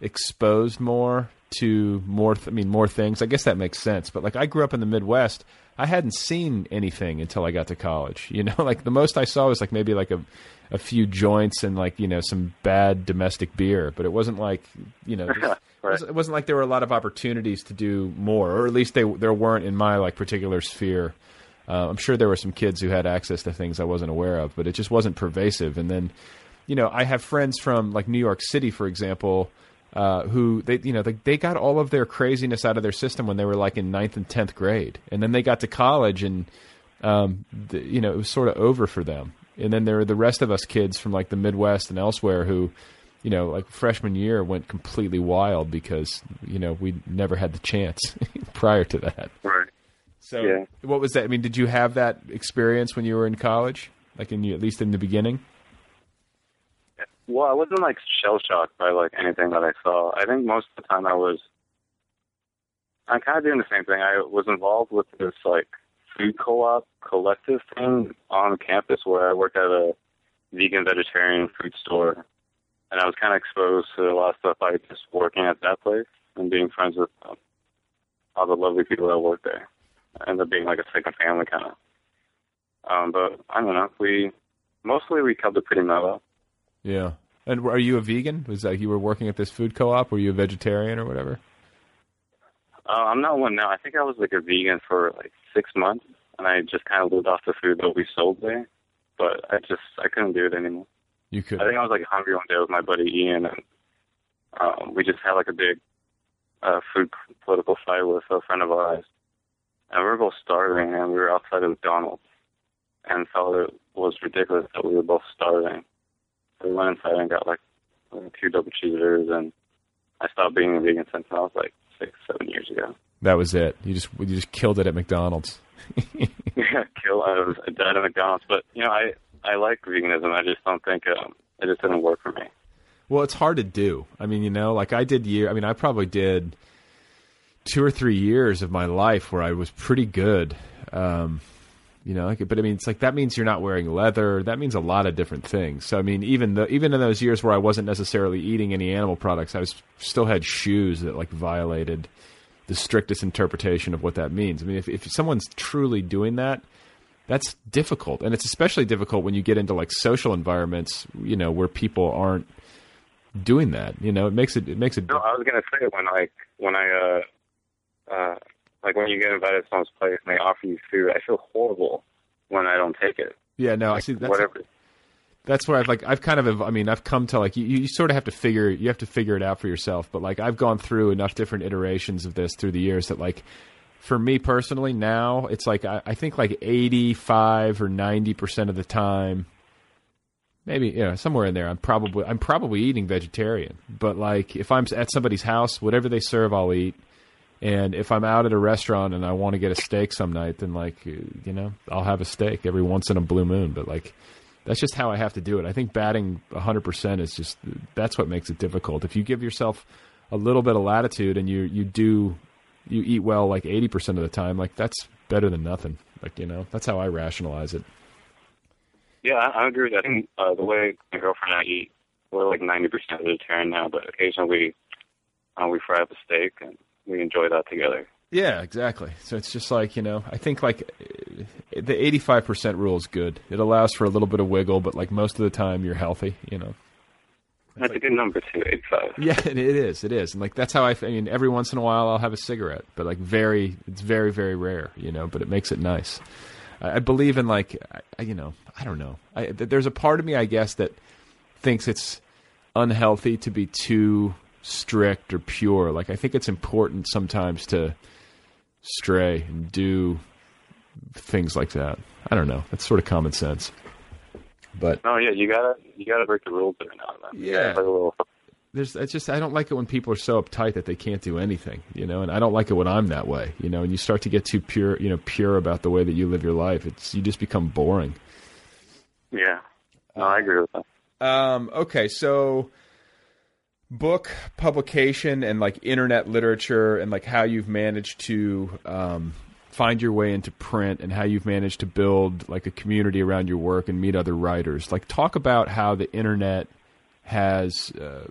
exposed more to more th- I mean more things. I guess that makes sense. But like I grew up in the Midwest, I hadn't seen anything until I got to college. You know, like the most I saw was like maybe like a a few joints and like, you know, some bad domestic beer, but it wasn't like, you know, right. it wasn't like there were a lot of opportunities to do more, or at least they there weren't in my like particular sphere. Uh, I'm sure there were some kids who had access to things I wasn't aware of, but it just wasn't pervasive. And then, you know, I have friends from like New York City, for example, uh, who they, you know, they, they got all of their craziness out of their system when they were like in ninth and tenth grade, and then they got to college, and um, the, you know, it was sort of over for them. And then there were the rest of us kids from like the Midwest and elsewhere who, you know, like freshman year went completely wild because you know we never had the chance prior to that. Right. So, Yeah. what was that? I mean, did you have that experience when you were in college, like in you, at least in the beginning? Well, I wasn't like shell shocked by like anything that I saw. I think most of the time I was. I'm kind of doing the same thing. I was involved with this like food co-op collective thing on campus where I worked at a vegan vegetarian food store, and I was kind of exposed to a lot of stuff by just working at that place and being friends with um, all the lovely people that work there. I ended up being like a second family kind of. Um, but I don't know. We mostly we kept it pretty mellow. Yeah. And are you a vegan? Was that you were working at this food co-op? Were you a vegetarian or whatever? Uh, I'm not one now. I think I was like a vegan for like six months, and I just kind of lived off the food that we sold there. But I just I couldn't do it anymore. You could. I think I was like hungry one day with my buddy Ian, and um, we just had like a big uh, food political fight with a friend of ours, and we were both starving, and we were outside of McDonald's, and felt it was ridiculous that we were both starving. So we went inside and got like two double cheeseburgers, and I stopped being a vegan since I was like six, seven years ago. That was it. You just you just killed it at McDonald's. yeah, kill. I was I died at McDonald's, but you know, I I like veganism. I just don't think um, it just didn't work for me. Well, it's hard to do. I mean, you know, like I did year. I mean, I probably did two or three years of my life where I was pretty good. Um, you know, but I mean, it's like that means you're not wearing leather. That means a lot of different things. So I mean, even the even in those years where I wasn't necessarily eating any animal products, I was still had shoes that like violated the strictest interpretation of what that means. I mean, if if someone's truly doing that, that's difficult, and it's especially difficult when you get into like social environments, you know, where people aren't doing that. You know, it makes it it makes it. No, I was gonna say when like when I uh uh like when you get invited to someone's place and they offer you food, I feel horrible when I don't take it. Yeah, no, I see. That's, Whatever. that's where I've like I've kind of I mean I've come to like you, you sort of have to figure you have to figure it out for yourself. But like I've gone through enough different iterations of this through the years that like for me personally now it's like I, I think like eighty five or ninety percent of the time maybe yeah somewhere in there i'm probably i'm probably eating vegetarian but like if i'm at somebody's house whatever they serve i'll eat and if i'm out at a restaurant and i want to get a steak some night then like uh, you know i'll have a steak every once in a blue moon but like that's just how i have to do it i think batting 100% is just that's what makes it difficult if you give yourself a little bit of latitude and you you do you eat well like 80% of the time like that's better than nothing like you know that's how i rationalize it Yeah, I, I agree. with that. I think uh, the way my girlfriend and I eat, we're like ninety percent vegetarian now, but occasionally uh, we fry up a steak and we enjoy that together. Yeah, exactly. So it's just like, you know, I think like the 85% rule is good. It allows for a little bit of wiggle, but like most of the time you're healthy, you know. That's a good number too, eighty-five. Yeah, it is. It is. And like that's how I, I mean, every once in a while I'll have a cigarette, but like very, it's very, very rare, you know, but it makes it nice. I, I believe in like, I, you know, I don't know. I, there's a part of me, I guess, that thinks it's unhealthy to be too strict or pure. Like I think it's important sometimes to stray and do things like that. I don't know. That's sort of common sense. But No, yeah, you gotta you gotta break the rules every now and then. Yeah. Little. there's it's just I don't like it when people are so uptight that they can't do anything, you know, and I don't like it when I'm that way, you know, and you start to get too pure, you know, pure about the way that you live your life. It's you just become boring. Yeah. No, I agree with that. Um, okay, so book publication and like internet literature and like how you've managed to um, find your way into print and how you've managed to build like a community around your work and meet other writers. Like talk about how the internet has uh,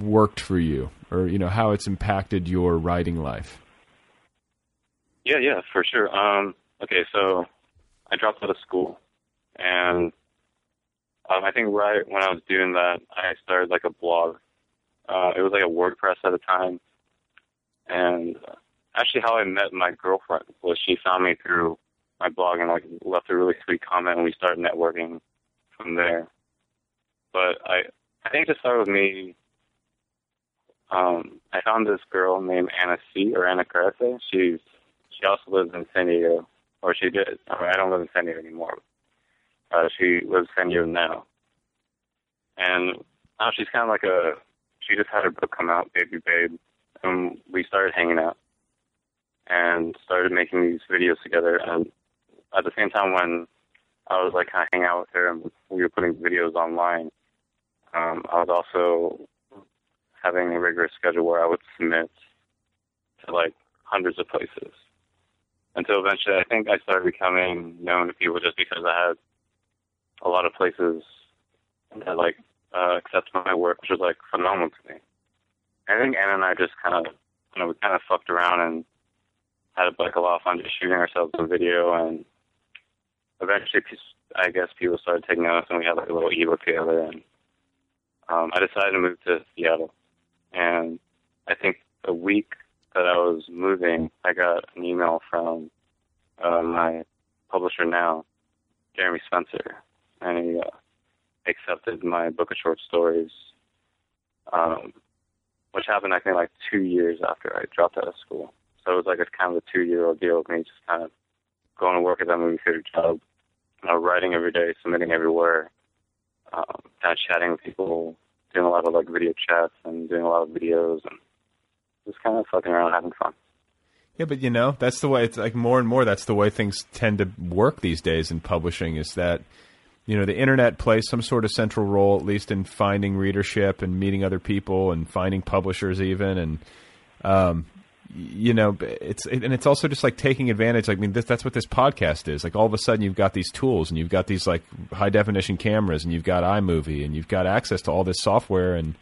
worked for you or you know how it's impacted your writing life. Yeah, yeah, for sure. Um, okay, so I dropped out of school, and um, I think right when I was doing that, I started like a blog. Uh, it was like a WordPress at the time, and actually, how I met my girlfriend was she found me through my blog and like left a really sweet comment, and we started networking from there. But I, I think to start with me, um, I found this girl named Anna C or Ana Carrete. She's she also lives in San Diego, or she did. I, mean, I don't live in San Diego anymore. Uh, she lives in San Diego now, and now she's kind of like a. She just had her book come out, Baby Babe, and we started hanging out, and started making these videos together. And at the same time, when I was like kind of hanging out with her and we were putting videos online, um, I was also having a rigorous schedule where I would submit to like hundreds of places until eventually I think I started becoming known to people just because I had a lot of places that like uh, accepted my work, which was like phenomenal to me. I think Anna and I just kind of, you know, we kind of fucked around and had like a lot of fun just shooting ourselves in video, and eventually, I guess people started taking notice, and we had like a little ebook together, and um, I decided to move to Seattle, and I think a week that I was moving, I got an email from uh, my publisher now, Jeremy Spencer, and he uh, accepted my book of short stories, um, which happened I think like two years after I dropped out of school. So it was like a kind of a two-year ordeal of me just kind of going to work at that movie theater job, you know, writing every day, submitting everywhere, um, kind of chatting with people, doing a lot of like video chats and doing a lot of videos and just kind of fucking around having fun. Yeah, but you know, that's the way it's like more and more that's the way things tend to work these days in publishing is that you know, the internet plays some sort of central role at least in finding readership and meeting other people and finding publishers even and um you know, it's and it's also just like taking advantage. I mean, this, that's what this podcast is. Like, all of a sudden, you've got these tools, and you've got these like high definition cameras, and you've got iMovie, and you've got access to all this software, and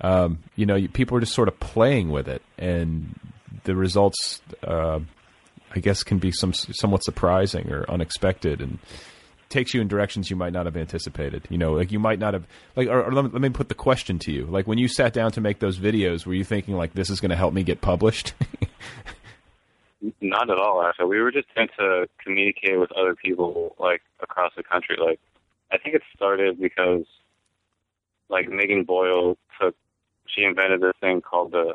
um, you know, you, people are just sort of playing with it, and the results, uh, I guess, can be some somewhat surprising or unexpected, and takes you in directions you might not have anticipated. You know, like you might not have like. Or, or let, me, let me put the question to you: like when you sat down to make those videos, were you thinking like this is going to help me get published? Not at all. Actually, we were just trying to communicate with other people like across the country. Like, I think it started because like Megan Boyle took she invented this thing called the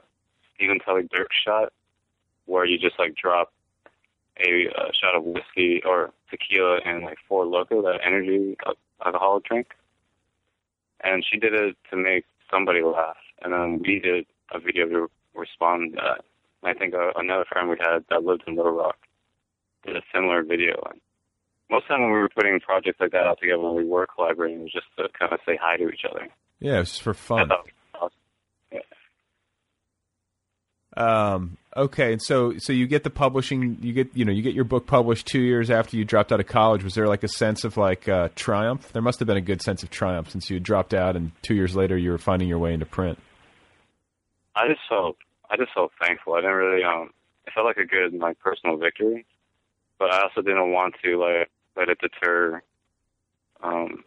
Stephen Tully Dierks shot, where you just like drop a uh, shot of whiskey or tequila and like Four Loko, that energy alcoholic drink. And she did it to make somebody laugh, and then we did a video to respond to that. And I think uh, another friend we had that lived in Little Rock did a similar video. And most of the time when we were putting projects like that out together, when we were collaborating, it was just to kind of say hi to each other. Yeah, it was for fun. Um, okay, and so so you get the publishing, you get you know you get your book published two years after you dropped out of college. Was there like a sense of like uh, triumph? There must have been a good sense of triumph since you had dropped out, and two years later you were finding your way into print. I just felt I just felt thankful. I didn't really um it felt like a good like personal victory, but I also didn't want to like let it deter um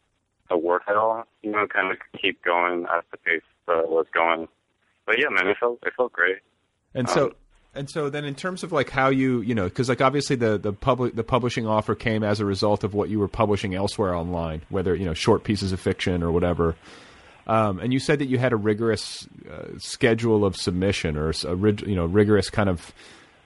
the work at all. You know, kind of keep going at the pace that it was going. But yeah, man, it felt it felt great. And so, um, and so then in terms of like how you, you know, because like obviously the the public the publishing offer came as a result of what you were publishing elsewhere online, whether you know short pieces of fiction or whatever. Um, and you said that you had a rigorous uh, schedule of submission or a you know rigorous kind of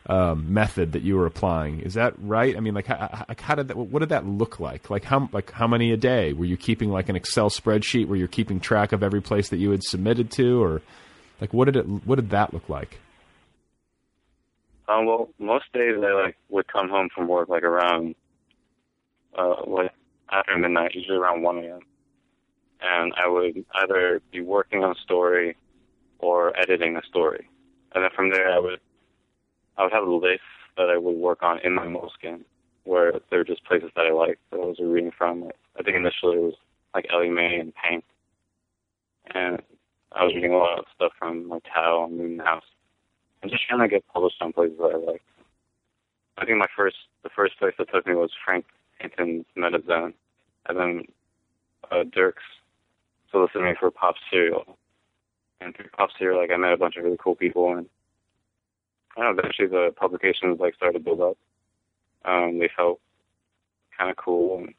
um, method that you were applying. Is that right? I mean, like, how, how, did that? What did that look like? Like how like how many a day? Were you keeping like an Excel spreadsheet where you're keeping track of every place that you had submitted to, or like what did it? What did that look like? Um, well, most days I like would come home from work like around uh like after midnight, usually around one a.m. And I would either be working on a story or editing a story, and then from there I would I would have a list that I would work on in my Moleskine, where there were just places that I liked that I was reading from. I think initially it was like elimae and PANK, and I was reading a lot of stuff from like Tao and Muumuu House I'm just trying to get published on places that I like. I think my first, the first place that took me was Frank Hinton's Metazen, and then uh, Dierks solicited me for Pop Serial. And through Pop Serial, like I met a bunch of really cool people, and I don't know, eventually the publications like started to build up. Um, they felt kind of cool, and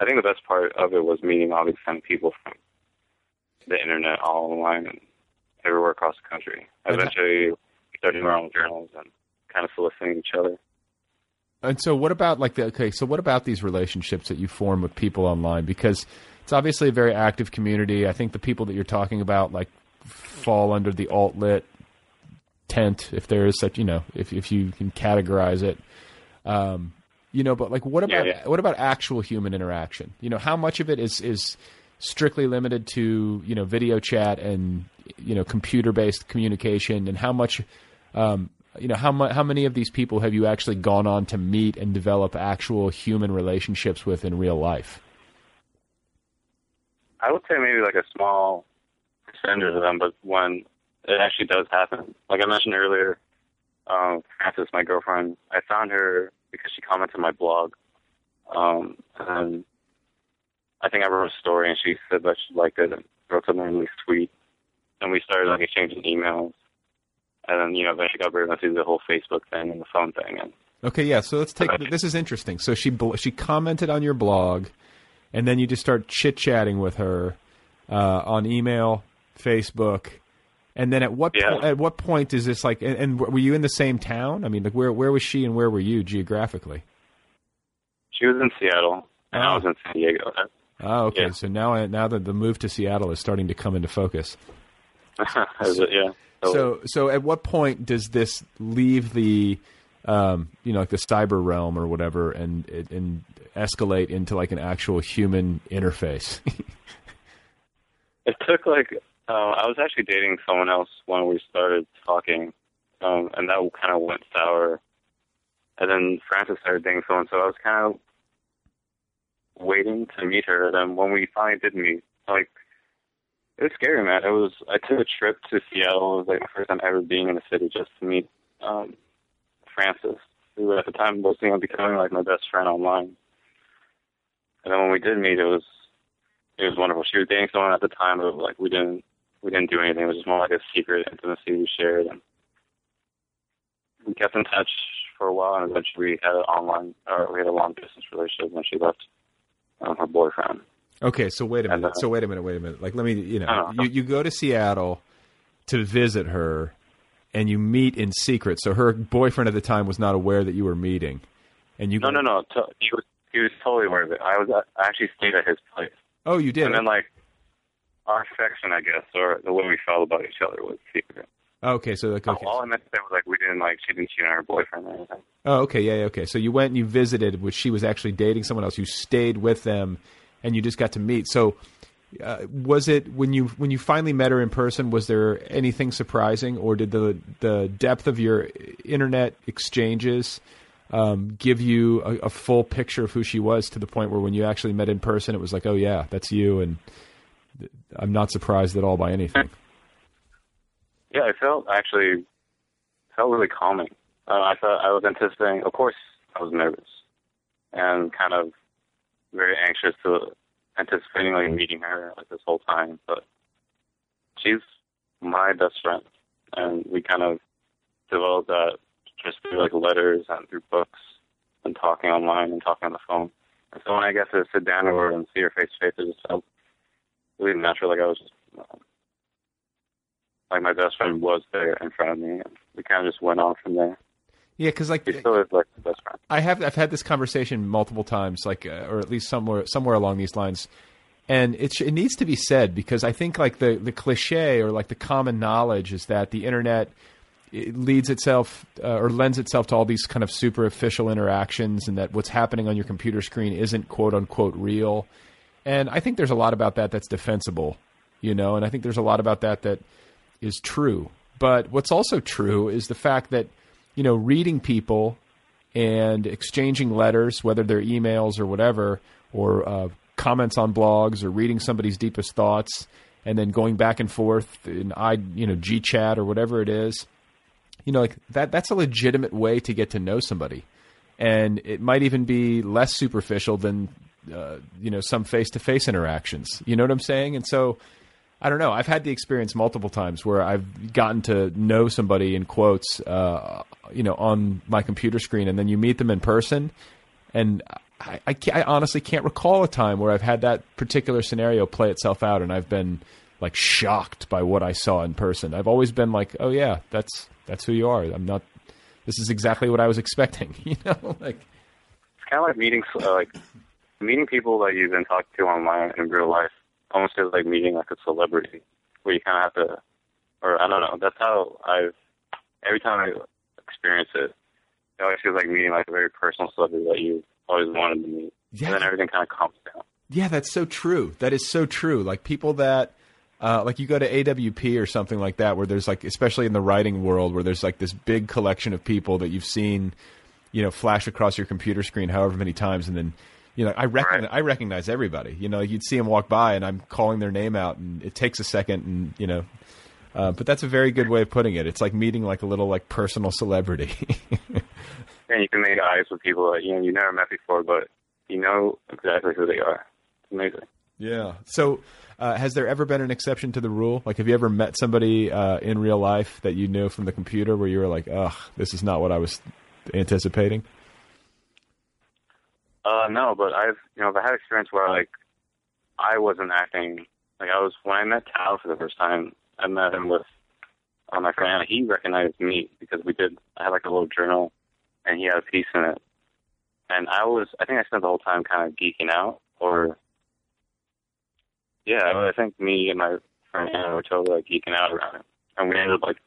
I think the best part of it was meeting all these kind of people from the internet all online and everywhere across the country. Eventually, starting our own journals and kind of soliciting each other. And so, what about like the okay? So, what about these relationships that you form with people online? Because it's obviously a very active community. I think the people that you're talking about like fall under the alt lit tent, if there is such, you know, if if you can categorize it. Um, you know, but like, what about yeah, yeah. what about actual human interaction? You know, how much of it is is strictly limited to you know video chat and you know computer based communication, and how much um, you know, how mu- how many of these people have you actually gone on to meet and develop actual human relationships with in real life? I would say maybe like a small percentage of them, but when it actually does happen, like I mentioned earlier, um, Frances, my girlfriend, I found her because she commented on my blog, um, and I think I wrote a story, and she said that she liked it and wrote something really sweet, and we started like exchanging emails and then you know eventually got rid of through the whole Facebook thing and the phone thing. And okay, yeah. So let's take this is interesting. So she she commented on your blog, and then you just start chit chatting with her uh, on email, Facebook, and then at what yeah. po- at what point is this like? And, and, were you in the same town? I mean, like where where was she and where were you geographically? She was in Seattle, and oh. I was in San Diego. Oh, okay. Yeah. So now now that the move to Seattle is starting to come into focus. it, yeah. So, so at what point does this leave the, um, you know, like the cyber realm or whatever, and and escalate into like an actual human interface? it took like uh, I was actually dating someone else when we started talking, um, and that kind of went sour. And then Frances started dating someone, so I was kind of waiting to meet her. And then when we finally did meet, like it was scary, man. It was. I took a trip to Seattle. It was like the first time ever being in a city just to meet um, Frances, who at the time was you know becoming like my best friend online. And then when we did meet, it was it was wonderful. She was dating someone at the time, but like we didn't we didn't do anything. It was just more like a secret intimacy we shared, and we kept in touch for a while. And eventually, we had an online or we had a long distance relationship when she left um, her boyfriend. Okay, so wait a minute. uh, So wait a minute. Wait a minute. Like, let me. You know, you you go to Seattle to visit her, and you meet in secret. So her boyfriend at the time was not aware that you were meeting, and you. No, no, no. To, he was he was totally aware of it. I was I actually stayed at his place, Oh, you did. and then like our affection, I guess, or the way we felt about each other was secret. okay, so like, okay. All I meant to say was like we didn't like she didn't cheat on her boyfriend or anything. Oh, okay, yeah, yeah, okay. So you went and you visited, which she was actually dating someone else. You stayed with them, and you just got to meet. So, uh, was it when you when you finally met her in person? Was there anything surprising, or did the the depth of your internet exchanges um, give you a, a full picture of who she was to the point where when you actually met in person, it was like, oh yeah, that's you, and I'm not surprised at all by anything. Yeah, I felt actually felt really calming. Uh, I thought I was anticipating. Of course, I was nervous and kind of very anxious to anticipating like meeting her like this whole time. But she's my best friend, and we kind of developed that just through like letters and through books and talking online and talking on the phone. And so when I got to sit down with her and see her face to face, it just felt really natural. Like I was just like my best friend was there in front of me, and we kind of just went on from there. Yeah, because like He still is like best friend. I have I've had this conversation multiple times, like uh, or at least somewhere somewhere along these lines, and it it needs to be said because I think like the the cliche or like the common knowledge is that the internet it leads itself uh, or lends itself to all these kind of superficial interactions, and that what's happening on your computer screen isn't quote unquote real. And I think there's a lot about that that's defensible, you know, and I think there's a lot about that that is true. But what's also true is the fact that, you know, reading people and exchanging letters, whether they're emails or whatever, or uh, comments on blogs, or reading somebody's deepest thoughts, and then going back and forth in I, you know, GChat or whatever it is, you know, like that. That's a legitimate way to get to know somebody, and it might even be less superficial than, uh, you know, some face-to-face interactions. You know what I'm saying? And so. I don't know. I've had the experience multiple times where I've gotten to know somebody in quotes, uh, you know, on my computer screen, and then you meet them in person, and I, I, I honestly can't recall a time where I've had that particular scenario play itself out, and I've been like shocked by what I saw in person. I've always been like, oh yeah, that's that's who you are. I'm not. This is exactly what I was expecting. You know, like It's kind of like meeting uh, like meeting people that you've been talking to online in real life. Almost feels like meeting like a celebrity, where you kind of have to, or I don't know. That's how I've every time I experience it, it always feels like meeting like a very personal celebrity that you always wanted to meet. Yeah. And then everything kind of calms down. Yeah, that's so true. That is so true. Like people that, uh, like you go to AWP or something like that, where there's like, especially in the writing world, where there's like this big collection of people that you've seen, you know, flash across your computer screen however many times, and then, you know, I recognize, I recognize everybody. You know, you'd see them walk by, and I'm calling their name out, and it takes a second, and you know. Uh, but that's a very good way of putting it. It's like meeting like a little like personal celebrity. And you can make eyes with people that you know you never met before, but you know exactly who they are. It's amazing. Yeah. So, uh, has there ever been an exception to the rule? Like, have you ever met somebody uh, in real life that you knew from the computer where you were like, "Ugh, this is not what I was anticipating"? Uh, no, but I've you know I've had experience where like I wasn't acting like I was when I met Tao for the first time. I met him with uh, my friend. Anna. He recognized me because we did. I had like a little journal, and he had a piece in it. And I was I think I spent the whole time kind of geeking out, or yeah, I think me and my friend Anna were totally like geeking out around it, and we ended up like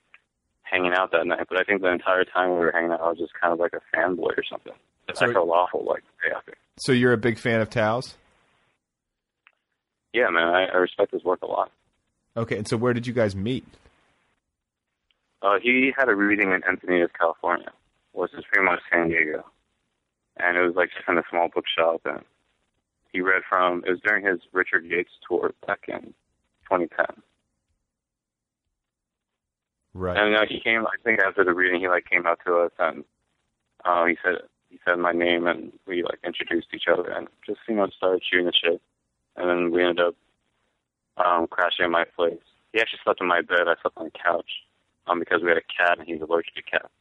hanging out that night. But I think the entire time we were hanging out, I was just kind of like a fanboy or something. So- I felt awful like after. So, you're a big fan of Tao's? Yeah, man, I, I respect his work a lot. Okay. And so, where did you guys meet? Uh, he had a reading in Encinitas, California, which is pretty much San Diego, and it was like just in a small bookshop. And he read from it was during his Richard Yates tour back in 2010. Right. And uh, he came, I think, after the reading, he like came out to us and uh, he said he said my name and we like introduced each other and just you know started shooting the shit. And then we ended up um, crashing at my place. He actually slept in my bed. I slept on the couch um, because we had a cat and he's allergic to cats.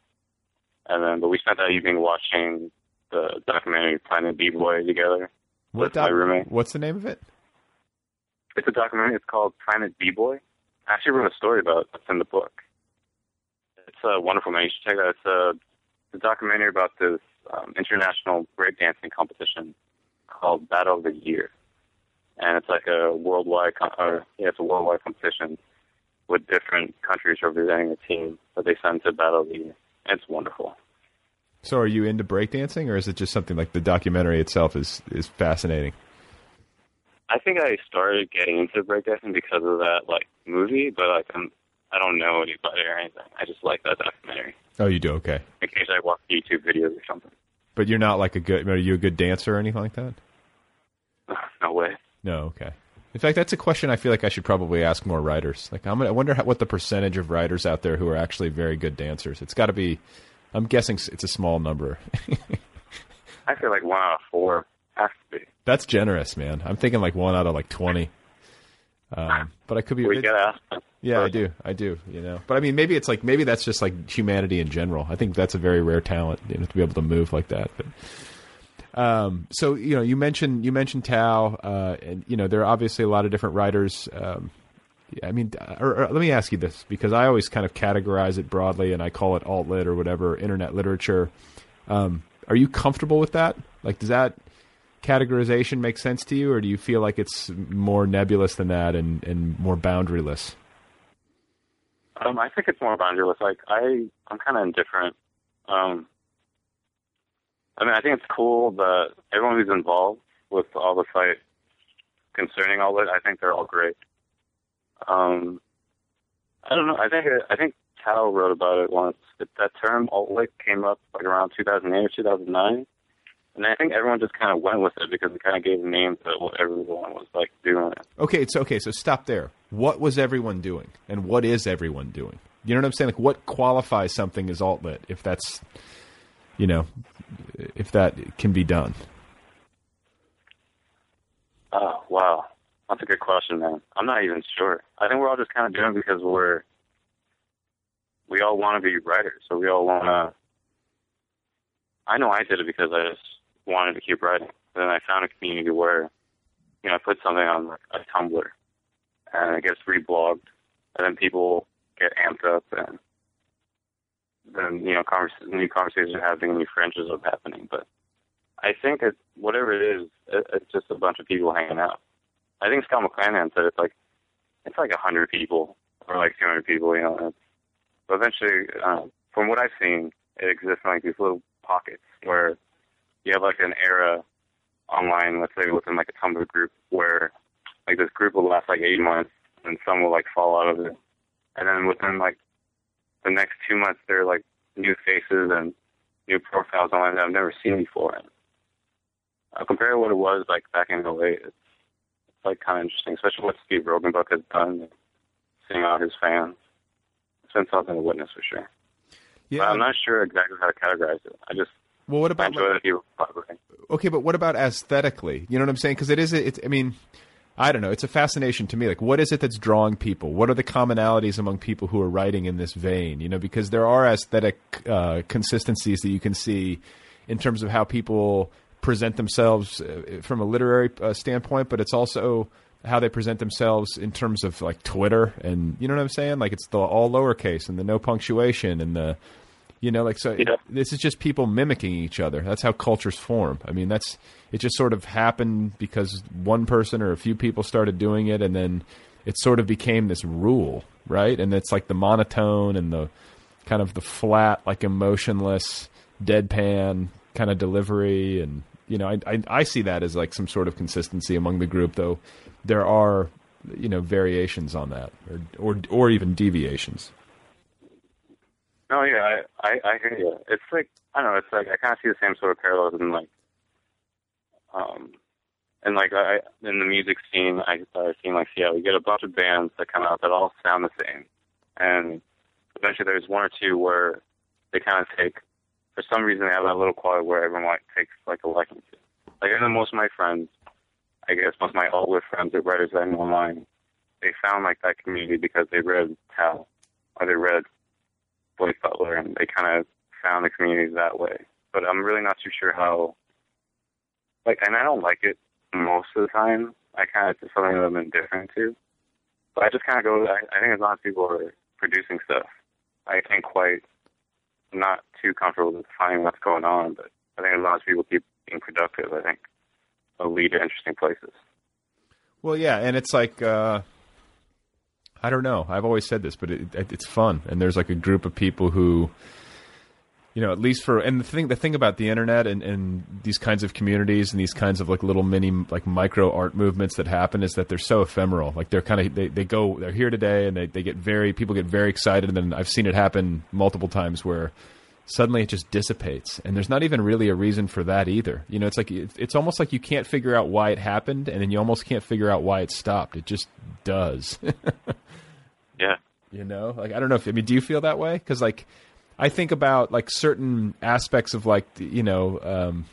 And then, but we spent that evening watching the documentary Planet B Boy together What with my roommate. What's the name of it? It's a documentary. It's called Planet B Boy. I actually wrote a story about it. It's in the book. It's a wonderful man. You should check it out. It's a, it's a documentary about this um, international breakdancing competition called Battle of the Year, and it's like a worldwide, com- or yeah, it's a worldwide competition with different countries representing a team that they send to Battle of the Year. And it's wonderful. So, are you into breakdancing, or is it just something like the documentary itself is is fascinating? I think I started getting into breakdancing because of that like movie, but like I'm, I don't know anybody or anything. I just like that documentary. Oh, you do okay, Occasionally I watch YouTube videos or something. but you're not like a good. Are you a good dancer or anything like that? Uh, no way. No, okay. In fact, that's a question I feel like I should probably ask more writers. Like, I'm, I wonder how, what the percentage of writers out there who are actually very good dancers. It's got to be. I'm guessing it's a small number. I feel like one out of four has to be. That's generous, man. I'm thinking like one out of like twenty. Um, but I could be. We. Yeah, I do. I do. You know, but I mean, maybe it's like maybe that's just like humanity in general. I think that's a very rare talent, you know, to be able to move like that. But um, so you know, you mentioned you mentioned Tao, uh, and you know, there are obviously a lot of different writers. Um, I mean, or, or let me ask you this because I always kind of categorize it broadly, and I call it alt lit or whatever, internet literature. Um, are you comfortable with that? Like, does that categorization make sense to you, or do you feel like it's more nebulous than that and, and more boundaryless? Um, I think it's more boundaryless. Like I, I'm kind of indifferent. Um, I mean, I think it's cool that everyone who's involved with all the site concerning all that, I think they're all great. Um, I don't know. I think I think Tao wrote about it once. That, that term alt-lit came up like around 2008 or 2009, and I think everyone just kind of went with it because it kind of gave names to what everyone was like doing. Okay, it's okay. So stop there. What was everyone doing, and what is everyone doing? You know what I'm saying? Like, what qualifies something as alt lit? If that's, you know, if that can be done. Oh, wow. That's a good question, man. I'm not even sure. I think we're all just kind of doing it because we're, we all want to be writers. So we all want to, I know I did it because I just wanted to keep writing. Then I found a community where, you know, I put something on like a Tumblr and it gets reblogged and then people get amped up and then, you know, convers- new conversations are happening, new friendships are happening. But I think it, whatever it is, it, it's just a bunch of people hanging out. I think Scott McClanahan said it's like it's like a hundred people or like two hundred people, you know. It's, but eventually, um, from what I've seen, it exists in like these little pockets where you have like an era online, let's say within like a Tumblr group, where like this group will last like eight months, and some will like fall out of it, and then within like the next two months, there are like new faces and new profiles online that I've never seen before. And uh, compared to what it was like back in 08, it's, it's like kind of interesting, especially what Steve Roggenbuck has done, seeing all his fans. It's been something to witness for sure. Yeah. But I'm not sure exactly how to categorize it. I just Well, what about enjoy that people collaborate. okay, but what about aesthetically? You know what I'm saying? Because it is. It's. I mean, I don't know. It's a fascination to me. Like, what is it that's drawing people? What are the commonalities among people who are writing in this vein? You know, because there are aesthetic uh, consistencies that you can see in terms of how people present themselves uh, from a literary uh, standpoint, but it's also how they present themselves in terms of like Twitter and you know what I'm saying? Like it's the all lowercase and the no punctuation and the you know like so it- this is just people mimicking each other. That's how cultures form. I mean, that's it just sort of happened because one person or a few people started doing it and then it sort of became this rule, right? And it's like the monotone and the kind of the flat like emotionless deadpan kind of delivery and you know I, I I see that as like some sort of consistency among the group though there are you know variations on that or or or even deviations No, yeah, I, I, I hear you. It's like I don't know. It's like I kind of see the same sort of parallels in like, um, and like I in the music scene, I started seeing like yeah, we get a bunch of bands that come out that all sound the same, and eventually there's one or two where they kind of take for some reason they have that little quality where everyone like takes like a liking to. Like I know most of my friends, I guess most of my older friends or writers that I know online, they found like that community because they read Hal or they read Blake Butler and they kind of found the community that way. But I'm really not too sure how. Like, and I don't like it most of the time. I kind of it's something that I'm indifferent to. But I just kind of go. I, I think as long as people are producing stuff, I ain't quite not too comfortable with defining what's going on. But I think as long as people keep being productive, I think it'll lead to interesting places. Well, yeah, and it's like uh, I don't know. I've always said this, but it, it, it's fun, and there's like a group of people who, you know, at least for and the thing the thing about the internet and, and these kinds of communities and these kinds of like little mini like micro art movements that happen is that they're so ephemeral. Like they're kind of they, they go they're here today and they, they get very people get very excited, and then I've seen it happen multiple times where suddenly it just dissipates. And there's not even really a reason for that either. You know it's like it's almost like you can't figure out why it happened and then you almost can't figure out why it stopped. It just does Yeah. you know? Like i don't know if i mean do you feel that way? Because like i think about like certain aspects of like you know um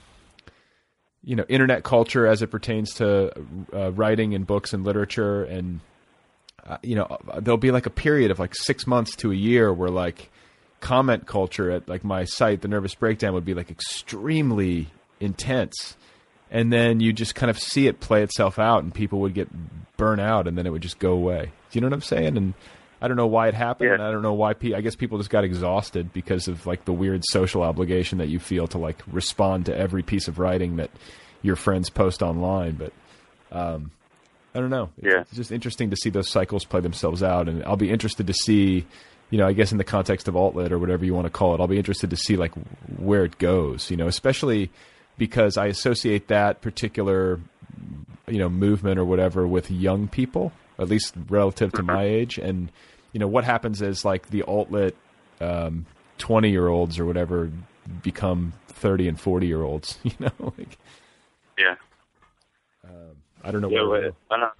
you know internet culture as it pertains to uh, writing and books and literature and uh, you know there'll be like a period of like six months to a year where like comment culture at like my site the nervous breakdown would be like extremely intense. And then you just kind of see it play itself out and people would get burnt out and then it would just go away do you know what i'm saying and i don't know why it happened Yeah. and i don't know why pe- i guess people just got exhausted because of like the weird social obligation that you feel to like respond to every piece of writing that your friends post online but um i don't know It's- Yeah. it's just interesting to see those cycles play themselves out and i'll be interested to see you know, I guess in the context of altlit or whatever you want to call it, I'll be interested to see like where it goes. You know, especially because I associate that particular, you know, movement or whatever with young people, at least relative to my age. And you know, what happens is like the altlit um, twenty year olds or whatever become thirty and forty year olds. You know, like Yeah. I don't know. Yeah, wait, I don't,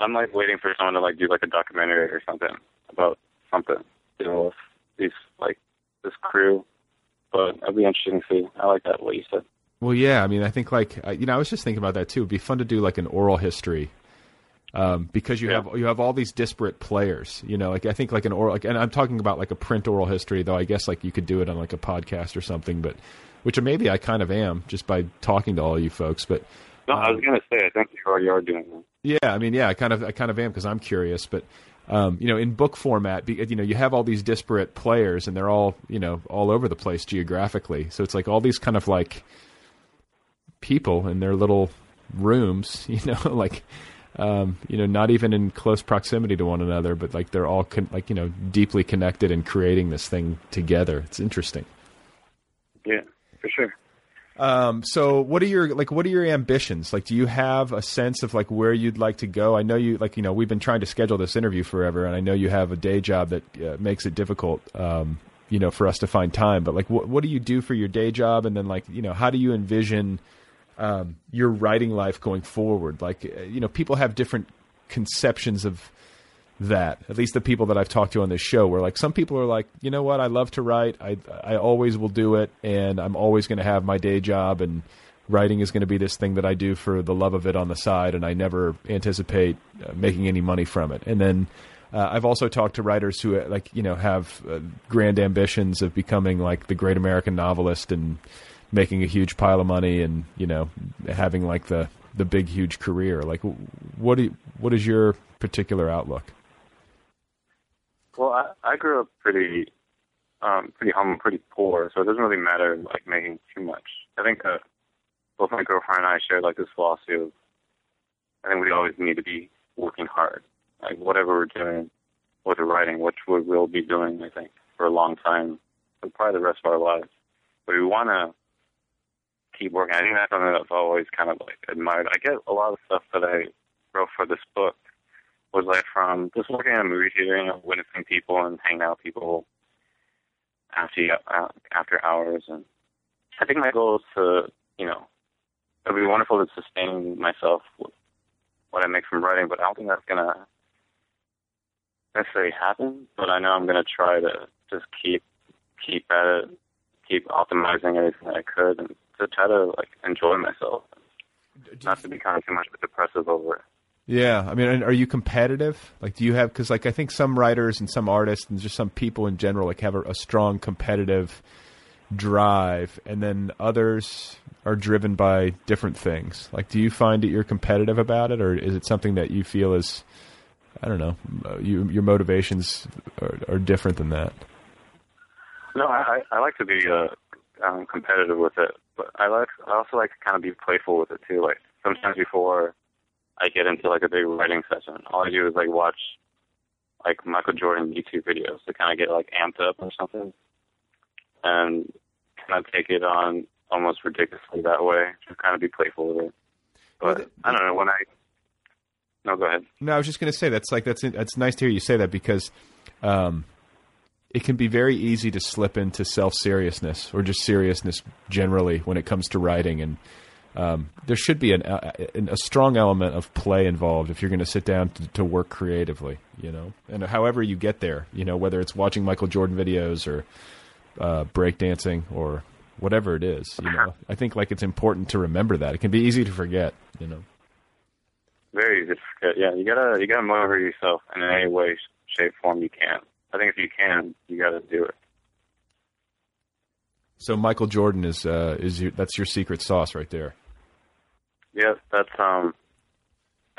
I'm like waiting for someone to like do like a documentary or something about something, you know, with these like this crew. But it'll be interesting to see. I like that what you said. Well, yeah. I mean, I think like you know, I was just thinking about that too. It'd be fun to do like an oral history, um, because you Yeah. have you have all these disparate players. You know, like I think like an oral, like, and I'm talking about like a print oral history, though. I guess like you could do it on like a podcast or something, but which maybe I kind of am just by talking to all you folks. But No, I was gonna say I think you already are doing that. yeah, I mean, yeah, I kind of, I kind of am because I'm curious, but um, you know, in book format, you know, you have all these disparate players, and they're all, you know, all over the place geographically. So it's like all these kind of like people in their little rooms, you know, like, um, you know, not even in close proximity to one another, but like they're all con- like, you know, deeply connected and creating this thing together. It's interesting. Yeah, for sure. Um, so what are your like what are your ambitions? Like do you have a sense of like where you'd like to go? I know you like you know we've been trying to schedule this interview forever and I know you have a day job that uh, makes it difficult um, you know for us to find time, but like what what do you do for your day job and then like you know how do you envision um, your writing life going forward? Like uh, you know people have different conceptions of that. At least the people that I've talked to on this show, where like some people are like, you know what, I love to write. I I always will do it, and I'm always going to have my day job, and writing is going to be this thing that I do for the love of it on the side, and I never anticipate uh, making any money from it. And then uh, I've also talked to writers who uh, like you know have uh, grand ambitions of becoming like the great American novelist and making a huge pile of money, and you know having like the the big huge career. Like, what do you, what is your particular outlook? Well, I, I grew up pretty, um, pretty humble, pretty poor, so it doesn't really matter like making too much. I think uh, both my girlfriend and I share like this philosophy of, I think we always need to be working hard, like whatever we're doing whether the writing, which we will be doing, I think, for a long time, for probably the rest of our lives. But we want to keep working. I think that's something that I've always kind of like admired. I get a lot of stuff that I wrote for this book was like from just working in a movie theater, you know, witnessing people and hanging out with people after uh, after hours. And I think my goal is to, you know, it'd be wonderful to sustain myself with what I make from writing, but I don't think that's gonna necessarily happen. But I know I'm gonna try to just keep keep at it, keep optimizing everything I could and to try to like enjoy myself, not to become too much depressive over it. Yeah, I mean, are you competitive? Like, do you have because like I think some writers and some artists and just some people in general like have a, a strong competitive drive, and then others are driven by different things. Like, do you find that you're competitive about it, or is it something that you feel is I don't know, uh, you, your motivations are, are different than that? No, I I like to be uh, um, competitive with it, but I like I also like to kind of be playful with it too. Like sometimes before I get into like a big writing session, all I do is like watch like Michael Jordan YouTube videos to kind of get like amped up or something, and kind of take it on almost ridiculously that way. Just kind of be playful with it. But I don't know when I. No, go ahead. No, I was just going to say that's like that's that's nice to hear you say that because um, it can be very easy to slip into self seriousness or just seriousness generally when it comes to writing, and um, there should be an, a, a strong element of play involved if you're going to sit down to, to work creatively, you know. And however you get there, you know, whether it's watching Michael Jordan videos or uh, breakdancing or whatever it is, you know. I think like it's important to remember that. It can be easy to forget, you know. Very easy to forget. Yeah, you gotta you gotta motivate yourself in any way, shape, form you can. I think if you can, you gotta do it. So Michael Jordan is uh, is your, that's your secret sauce right there. Yeah, that's um,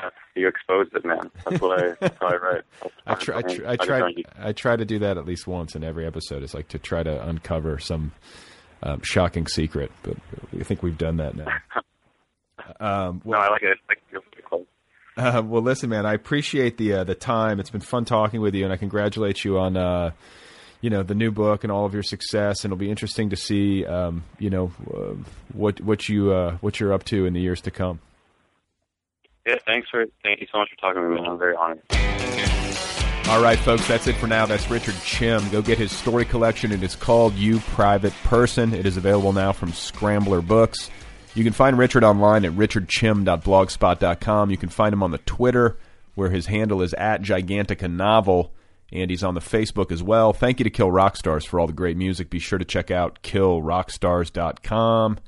that's you exposed it, man. That's what I that's I write. I try, I, tr- I try, I try to do that at least once in every episode. Is like to try to uncover some um, shocking secret, but I think we've done that now. Um, well, no, I like it. Like, you're pretty close. Uh, well, listen, man, I appreciate the uh, the time. It's been fun talking with you, and I congratulate you on uh, you know the new book and all of your success. And it'll be interesting to see um, you know uh, what what you uh, what you're up to in the years to come. Yeah, thanks for thank you so much for talking to me. I'm very honored. All right, folks, that's it for now. That's Richard Chiem. Go get his story collection. It is called You Private Person. It is available now from Scrambler Books. You can find Richard online at richardchiem.blogspot.com. You can find him on the Twitter, where his handle is at Gigantica Novel, and he's on the Facebook as well. Thank you to Kill Rock Stars for all the great music. Be sure to check out killrockstars.com.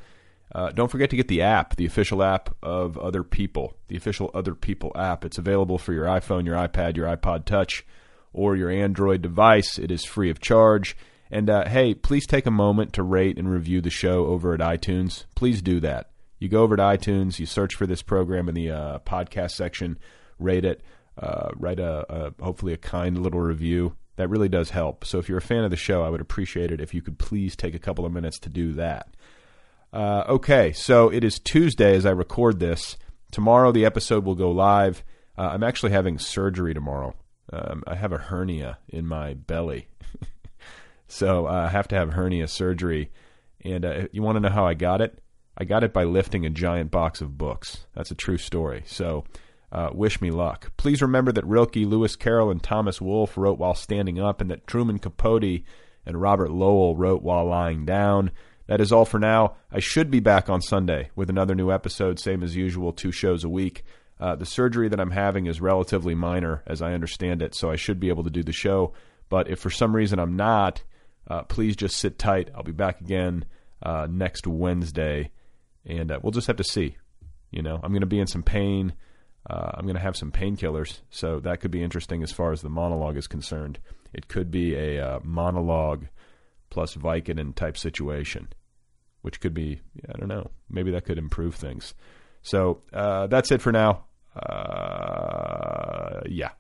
Uh, don't forget to get the app, the official app of Other People, the official Other People app. It's available for your iPhone, your iPad, your iPod Touch, or your Android device. It is free of charge. And uh, hey, please take a moment to rate and review the show over at iTunes. Please do that. You go over to iTunes, you search for this program in the uh, podcast section, rate it, uh, write a, a hopefully a kind little review. That really does help. So if you're a fan of the show, I would appreciate it if you could please take a couple of minutes to do that. Uh, okay, so it is Tuesday as I record this. Tomorrow the episode will go live. Uh, I'm actually having surgery tomorrow. Um, I have a hernia in my belly. So uh, I have to have hernia surgery. And uh, you want to know how I got it? I got it by lifting a giant box of books. That's a true story. So uh, wish me luck. Please remember that Rilke, Lewis Carroll, and Thomas Wolfe wrote while standing up, and that Truman Capote and Robert Lowell wrote while lying down. That is all for now. I should be back on Sunday with another new episode, same as usual, two shows a week. Uh, the surgery that I'm having is relatively minor, as I understand it, so I should be able to do the show. But if for some reason I'm not, uh, please just sit tight. I'll be back again uh, next Wednesday, and uh, we'll just have to see. You know, I'm going to be in some pain. Uh, I'm going to have some painkillers, so that could be interesting as far as the monologue is concerned. It could be a uh, monologue plus Vicodin type situation, which could be, I don't know, maybe that could improve things. So uh, that's it for now. yeah.